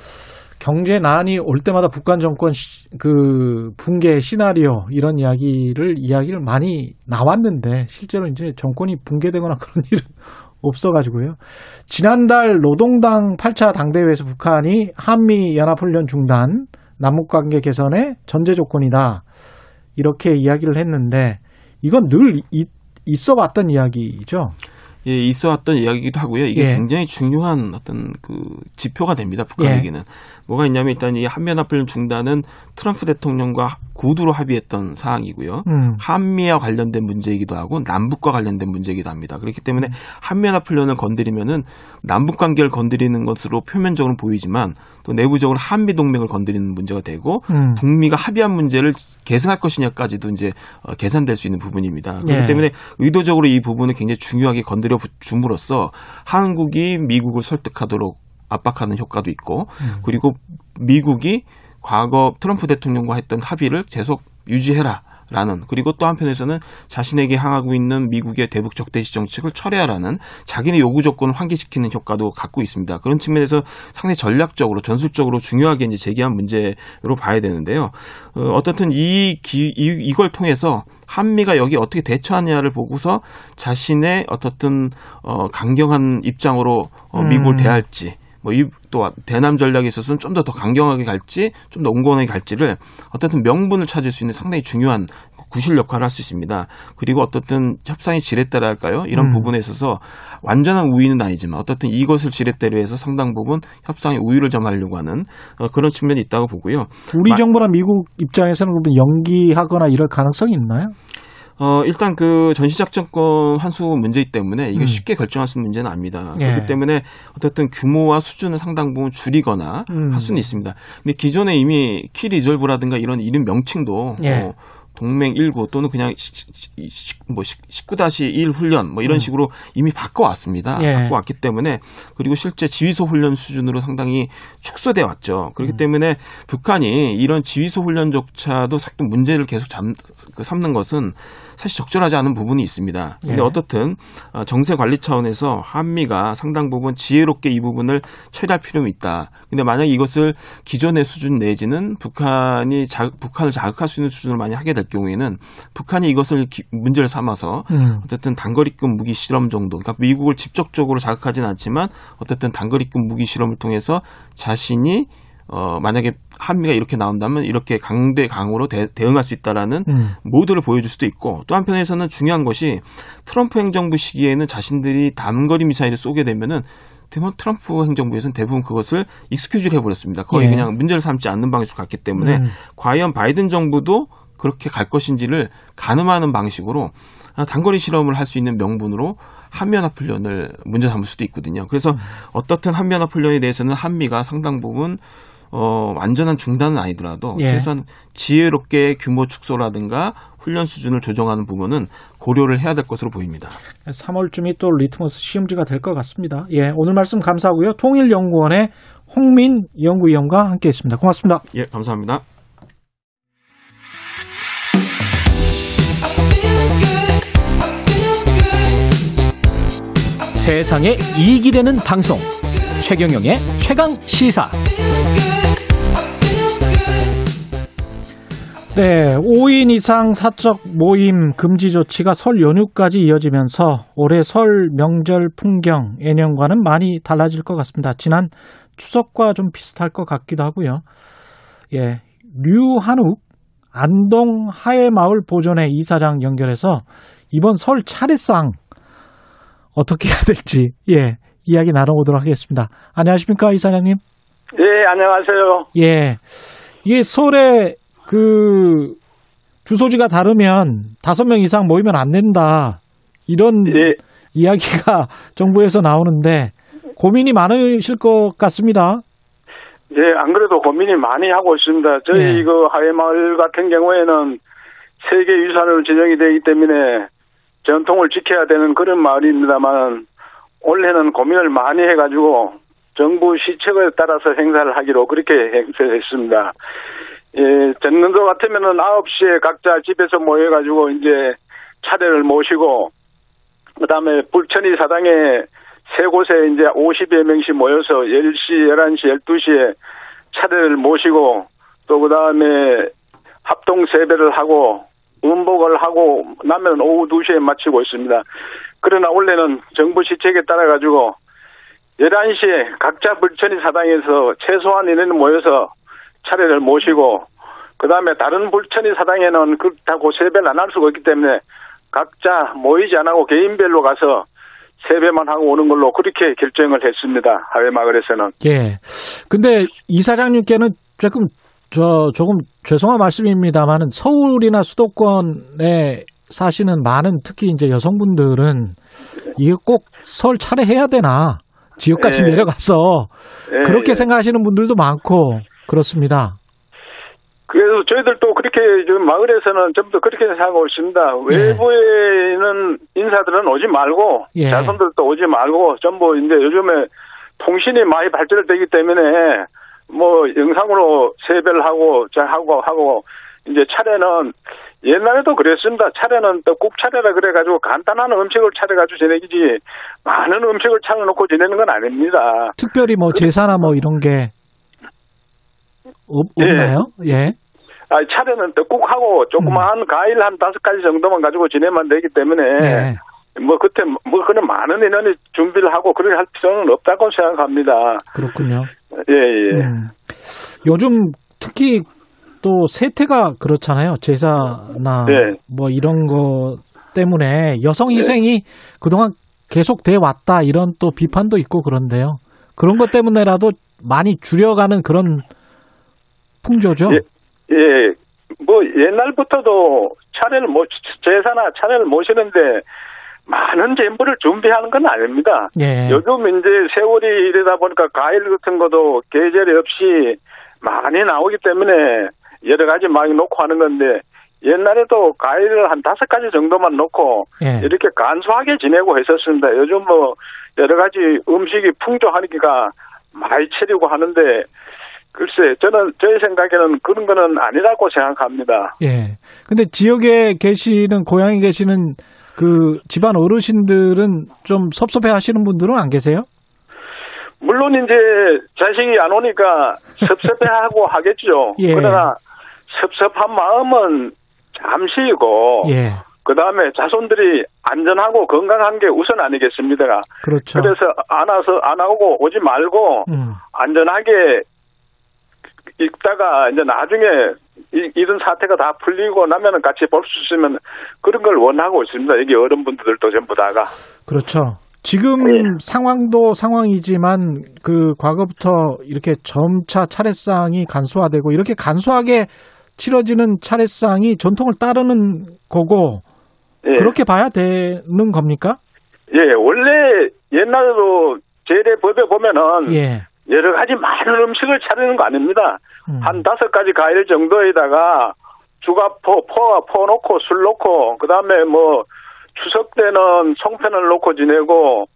경제난이 올 때마다 북한 정권 시- 그 붕괴 시나리오 이런 이야기를 이야기를 많이 나왔는데 실제로 이제 정권이 붕괴되거나 그런 일은 없어가지고요. 지난달 노동당 8차 당대회에서 북한이 한미 연합훈련 중단, 남북관계 개선의 전제 조건이다 이렇게 이야기를 했는데 이건 늘 이- 있어 왔던 이야기죠. 예, 있어 왔던 이야기이기도 하고요. 이게 예. 굉장히 중요한 어떤 그 지표가 됩니다. 예. 북한에게는. 뭐가 있냐면 일단 이 한미연합훈련 중단은 트럼프 대통령과 구두로 합의했던 사항이고요. 음. 한미와 관련된 문제이기도 하고 남북과 관련된 문제이기도 합니다. 그렇기 때문에 한미연합훈련을 건드리면은 남북 관계를 건드리는 것으로 표면적으로 보이지만 또 내부적으로 한미 동맹을 건드리는 문제가 되고 음. 북미가 합의한 문제를 계승할 것이냐까지도 이제 어, 계산될 수 있는 부분입니다. 그렇기 예. 때문에 의도적으로 이 부분을 굉장히 중요하게 건드려 줌으로써 한국이 미국을 설득하도록 압박하는 효과도 있고 음. 그리고 미국이 과거 트럼프 대통령과 했던 합의를 계속 유지해라. 라는 그리고 또 한편에서는 자신에게 향하고 있는 미국의 대북 적 대시 정책을 철회하라는 자기네 요구 조건을 환기시키는 효과도 갖고 있습니다. 그런 측면에서 상당히 전략적으로 전술적으로 중요하게 이제 제기한 문제로 봐야 되는데요. 어, 어떻든 이, 기, 이 이걸 통해서 한미가 여기 어떻게 대처하냐를 보고서 자신의 어떻든 어 강경한 입장으로 어, 미국을 음. 대할지 뭐이또 대남 전략에 있어서는 좀 더 더 강경하게 갈지 좀 더 온건하게 갈지를 어떻든 명분을 찾을 수 있는 상당히 중요한 구실 역할을 할 수 있습니다. 그리고 어떻든 협상의 지렛대라 할까요? 이런 음. 부분에 있어서 완전한 우위는 아니지만 어떻든 이것을 지렛대로 해서 상당 부분 협상의 우위를 점하려고 하는 어, 그런 측면이 있다고 보고요. 우리 마- 정부나 미국 입장에서는 그러면 연기하거나 이럴 가능성이 있나요? 어, 일단 그 전시작전권 환수 문제이기 때문에 이게 음. 쉽게 결정할 수 있는 문제는 아닙니다. 예. 그렇기 때문에 어쨌든 규모와 수준을 상당 부분 줄이거나 음. 할 수는 있습니다. 근데 기존에 이미 키 리졸브라든가 이런 이름 명칭도 예. 어, 동맹 19 또는 그냥 뭐 19-1 훈련 뭐 이런 음. 식으로 이미 바꿔왔습니다. 예. 바꿔왔기 때문에 그리고 실제 지휘소 훈련 수준으로 상당히 축소돼 왔죠. 그렇기 음. 때문에 북한이 이런 지휘소 훈련조차도 문제를 계속 잠, 그 삼는 것은 사실 적절하지 않은 부분이 있습니다. 근데 예. 어떻든 어, 정세 관리 차원에서 한미가 상당 부분 지혜롭게 이 부분을 처리할 필요는 있다. 근데 만약 이것을 기존의 수준 내지는 북한이 자, 북한을 자극할 수 있는 수준으로 많이 하게 될될 경우에는 북한이 이것을 기- 문제를 삼아서 음. 어쨌든 단거리급 무기 실험 정도, 그러니까 미국을 직접적으로 자극하지는 않지만 어쨌든 단거리급 무기 실험을 통해서 자신이 어 만약에 한미가 이렇게 나온다면 이렇게 강대 강으로 대, 응할수 있다라는 음. 모드를 보여줄 수도 있고 또 한편에서는 중요한 것이 트럼프 행정부 시기에는 자신들이 단거리 미사일을 쏘게 되면은 대부분 트럼프 행정부에서는 대부분 그것을 익스큐즈를 해버렸습니다. 거의 예. 그냥 문제를 삼지 않는 방식으로 갔기 때문에 음. 과연 바이든 정부도 그렇게 갈 것인지를 가늠하는 방식으로 아, 단거리 실험을 할 수 있는 명분으로 한미연합 훈련을 문제 삼을 수도 있거든요. 그래서 음. 어떻든 한미연합 훈련에 대해서는 한미가 상당 부분 어, 완전한 중단은 아니더라도 예. 최소한 지혜롭게 규모 축소라든가 훈련 수준을 조정하는 부분은 고려를 해야 될 것으로 보입니다. 3월쯤이 또 리트머스 시험지가 될 것 같습니다. 예, 오늘 말씀 감사하고요. 통일연구원의 홍민 연구위원과 함께했습니다. 고맙습니다. 예, 감사합니다. 세상에 이익이 되는 방송 최경영의 최강 시사 네, 5인 이상 사적 모임 금지 조치가 설 연휴까지 이어지면서 올해 설 명절 풍경 예년과는 많이 달라질 것 같습니다. 지난 추석과 좀 비슷할 것 같기도 하고요. 예, 류한욱 안동 하회마을 보존회 이사장 연결해서 이번 설 차례상 어떻게 해야 될지 예 이야기 나눠보도록 하겠습니다. 안녕하십니까 이사장님? 예, 안녕하세요. 예. 이게 설에 그 주소지가 다르면 다섯 명 이상 모이면 안 된다. 이런 예. 이야기가 정부에서 나오는데 고민이 많으실 것 같습니다. 예, 안 그래도 고민이 많이 하고 있습니다. 저희 예. 그 하회마을 같은 경우에는 세계 유산으로 지정이 되기 때문에 전통을 지켜야 되는 그런 마을입니다만 올해는 고민을 많이 해가지고 정부 시책에 따라서 행사를 하기로 그렇게 행사했습니다. 예, 전년도 같으면은 9시에 각자 집에서 모여가지고 이제 차례를 모시고 그 다음에 불천이 사당에 세 곳에 이제 50여 명씩 모여서 10시, 11시, 12시에 차례를 모시고 또 그 다음에 합동 세배를 하고 음복을 하고 나면 오후 2시에 마치고 있습니다. 그러나 원래는 정부 시책에 따라 가지고 11시에 각자 불천이 사당에서 최소한 인원 모여서 차례를 모시고 그 다음에 다른 불천이 사당에는 그렇다고 세배를 안 할 수가 있기 때문에 각자 모이지 않고 개인별로 가서 세배만 하고 오는 걸로 그렇게 결정을 했습니다. 하회마을에서는. 예. 근데 이사장님께는 조금 저 조금 죄송한 말씀입니다만은 서울이나 수도권에 사시는 많은 특히 이제 여성분들은 이게 꼭 설 차례 해야 되나 지역까지 예. 내려가서 예, 그렇게 예. 생각하시는 분들도 많고 그렇습니다. 그래서 저희들도 그렇게 지금 마을에서는 전부 다 그렇게 생각하고 있습니다. 예. 외부에 있는 인사들은 오지 말고 예. 자손들도 오지 말고 전부 이제 요즘에 통신이 많이 발전되기 때문에 뭐 영상으로 세배를 하고 자 하고 하고 이제 차례는 옛날에도 그랬습니다. 차례는 떡국 차례라 그래가지고 간단한 음식을 차려가지고 지내기지 많은 음식을 차려놓고 지내는 건 아닙니다. 특별히 뭐 제사나 뭐 이런 게 없, 예. 없나요? 예. 아, 차례는 떡국하고 조그마한 과일 한 다섯 가지 정도만 가지고 지내면 되기 때문에 예. 뭐 그때 뭐 그런 많은 인원이 준비를 하고 그렇게 할 필요는 없다고 생각합니다. 그렇군요. 예, 예. 음. 요즘 특히 또 세태가 그렇잖아요. 제사나 네. 뭐 이런 거 때문에 여성 희생이 그동안 계속 돼 왔다 이런 또 비판도 있고 그런데요. 그런 것 때문에라도 많이 줄여가는 그런 풍조죠. 예, 예. 뭐 옛날부터도 차례를 모 제사나 차례를 모시는데 많은 전부를 준비하는 건 아닙니다. 예. 요즘 이제 세월이 이러다 보니까 과일 같은 것도 계절이 없이 많이 나오기 때문에 여러 가지 많이 놓고 하는 건데 옛날에도 과일을 한 다섯 가지 정도만 놓고 예. 이렇게 간소하게 지내고 했었습니다. 요즘 뭐 여러 가지 음식이 풍조하니까 많이 차리고 하는데 글쎄 저는 저희 생각에는 그런 거는 아니라고 생각합니다. 예. 근데 지역에 계시는 고향에 계시는 그 집안 어르신들은 좀 섭섭해 하시는 분들은 안 계세요? 물론 이제 자식이 안 오니까 섭섭해하고 하겠죠. 예. 그러나 섭섭한 마음은 잠시이고 예. 그 다음에 자손들이 안전하고 건강한 게 우선 아니겠습니까? 그렇죠. 그래서 안 와서 안 오고 오지 말고 음. 안전하게 있다가 이제 나중에 이, 이런 사태가 다 풀리고 나면은 같이 볼 수 있으면 그런 걸 원하고 있습니다. 여기 어른분들도 전부 다가. 그렇죠. 지금 상황도 상황이지만 그 과거부터 이렇게 점차 차례상이 간소화되고 이렇게 간소하게 치러지는 차례상이 전통을 따르는 거고 예. 그렇게 봐야 되는 겁니까? 예, 원래 옛날에도 제례법에 보면은 예. 여러 가지 많은 음식을 차리는 거 아닙니다. 음. 한 다섯 가지 과일 정도에다가 주가포, 포, 포 넣고 술 넣고 그 다음에 뭐 추석 때는 송편을 넣고 지내고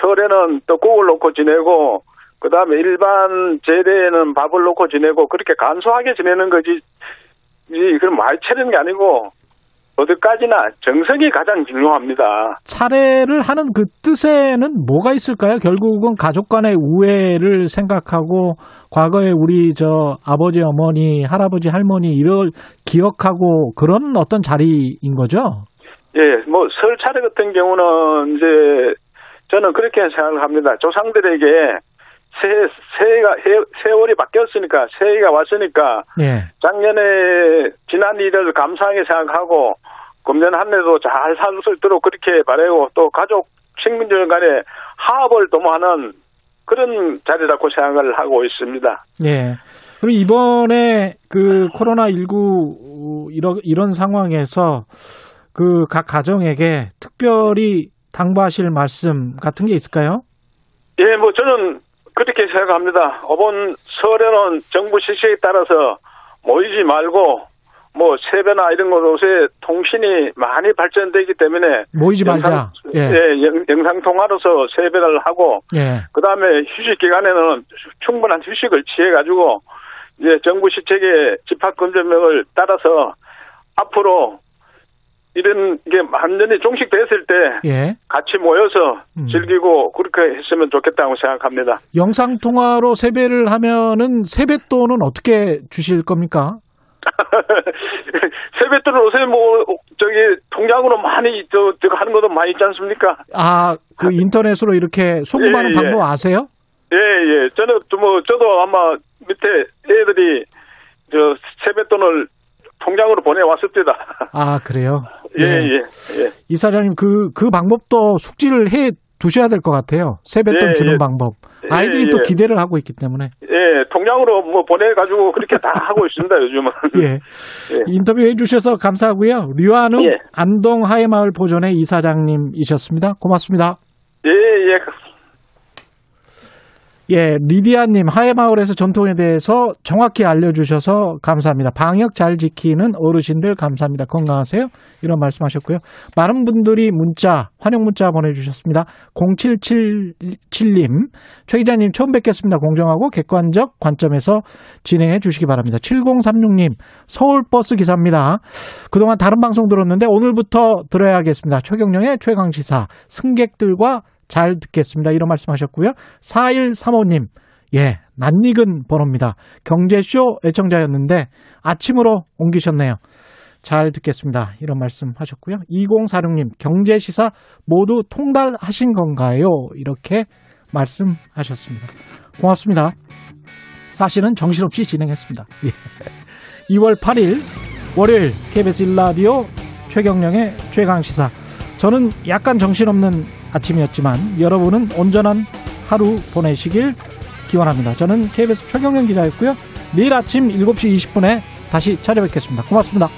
설에는 떡국을 넣고 지내고 그 다음에 일반 제대에는 밥을 넣고 지내고 그렇게 간소하게 지내는 거지 이 그럼 많이 차리는 게 아니고 어디까지나 정성이 가장 중요합니다. 차례를 하는 그 뜻에는 뭐가 있을까요? 결국은 가족 간의 우애를 생각하고 과거에 우리 저 아버지, 어머니, 할아버지, 할머니 이를 기억하고 그런 어떤 자리인 거죠? 예, 뭐 설 차례 같은 경우는 이제 저는 그렇게 생각을 합니다. 조상들에게 새 새해가 해- 세월이 바뀌었으니까 새해가 왔으니까 예. 작년에 지난 일을 감사하게 생각하고 금년 한 해도 잘 살 수 있도록 그렇게 바라고 또 가족 친구들 간의 화합을 도모하는 그런 자리라고 생각을 하고 있습니다. 예. 그리고 이번에 그 코로나19 이런, 이런 상황에서 그 각 가정에게 특별히 당부하실 말씀 같은 게 있을까요? 예, 뭐 저는 그렇게 생각합니다. 이번 설에는 정부 지시에 따라서 모이지 말고 뭐 세배나 이런 것 요새 통신이 많이 발전되기 때문에 모이지 말자. 예. 예, 영, 상 통화로서 세배를 하고 예. 그다음에 휴식 기간에는 충분한 휴식을 취해 가지고 이제 정부 시책의 집합 금전명을 따라서 앞으로 이런 게 완전히 종식됐을 때 예. 같이 모여서 음. 즐기고 그렇게 했으면 좋겠다고 생각합니다. 영상 통화로 세배를 하면은 세뱃돈은 어떻게 주실 겁니까? 세뱃돈을 요새 뭐 저기 통장으로 많이 저, 저 하는 것도 많이 있지 않습니까? 아, 그 인터넷으로 이렇게 송금하는 예, 예. 방법 아세요? 예, 예. 저는 또뭐 저도 아마 밑에 애들이 저 세뱃돈을 통장으로 보내왔습니다. 아, 그래요? 예, 예, 예. 이사장님, 그, 그 방법도 숙지를 해 두셔야 될 것 같아요. 세뱃돈 예, 주는 예. 방법. 예, 아이들이 예. 또 기대를 하고 있기 때문에. 예, 통장으로 뭐 보내가지고 그렇게 다 하고 있습니다, 요즘은. 예. 인터뷰 해 주셔서 감사하고요. 류한웅 예. 안동 하회마을 보존의 이사장님이셨습니다. 고맙습니다. 예, 예. 예, 리디아님 하회마을에서 전통에 대해서 정확히 알려주셔서 감사합니다. 방역 잘 지키는 어르신들 감사합니다. 건강하세요. 이런 말씀하셨고요. 많은 분들이 문자 환영 문자 보내주셨습니다. 0777님 최 기자님 처음 뵙겠습니다. 공정하고 객관적 관점에서 진행해 주시기 바랍니다. 7036님 서울 버스 기사입니다. 그동안 다른 방송 들었는데 오늘부터 들어야겠습니다. 최경령의 최강시사 승객들과 잘 듣겠습니다. 이런 말씀 하셨고요. 4135님, 예, 낯익은 번호입니다. 경제쇼 애청자였는데 아침으로 옮기셨네요. 잘 듣겠습니다. 이런 말씀 하셨고요. 2046님, 경제시사 모두 통달하신 건가요? 이렇게 말씀하셨습니다. 고맙습니다. 사실은 정신없이 진행했습니다. 예. 2월 8일 월요일 KBS 1라디오 최경령의 최강시사. 저는 약간 정신없는 아침이었지만 여러분은 온전한 하루 보내시길 기원합니다. 저는 KBS 최경영 기자였고요. 내일 아침 7시 20분에 다시 찾아뵙겠습니다. 고맙습니다.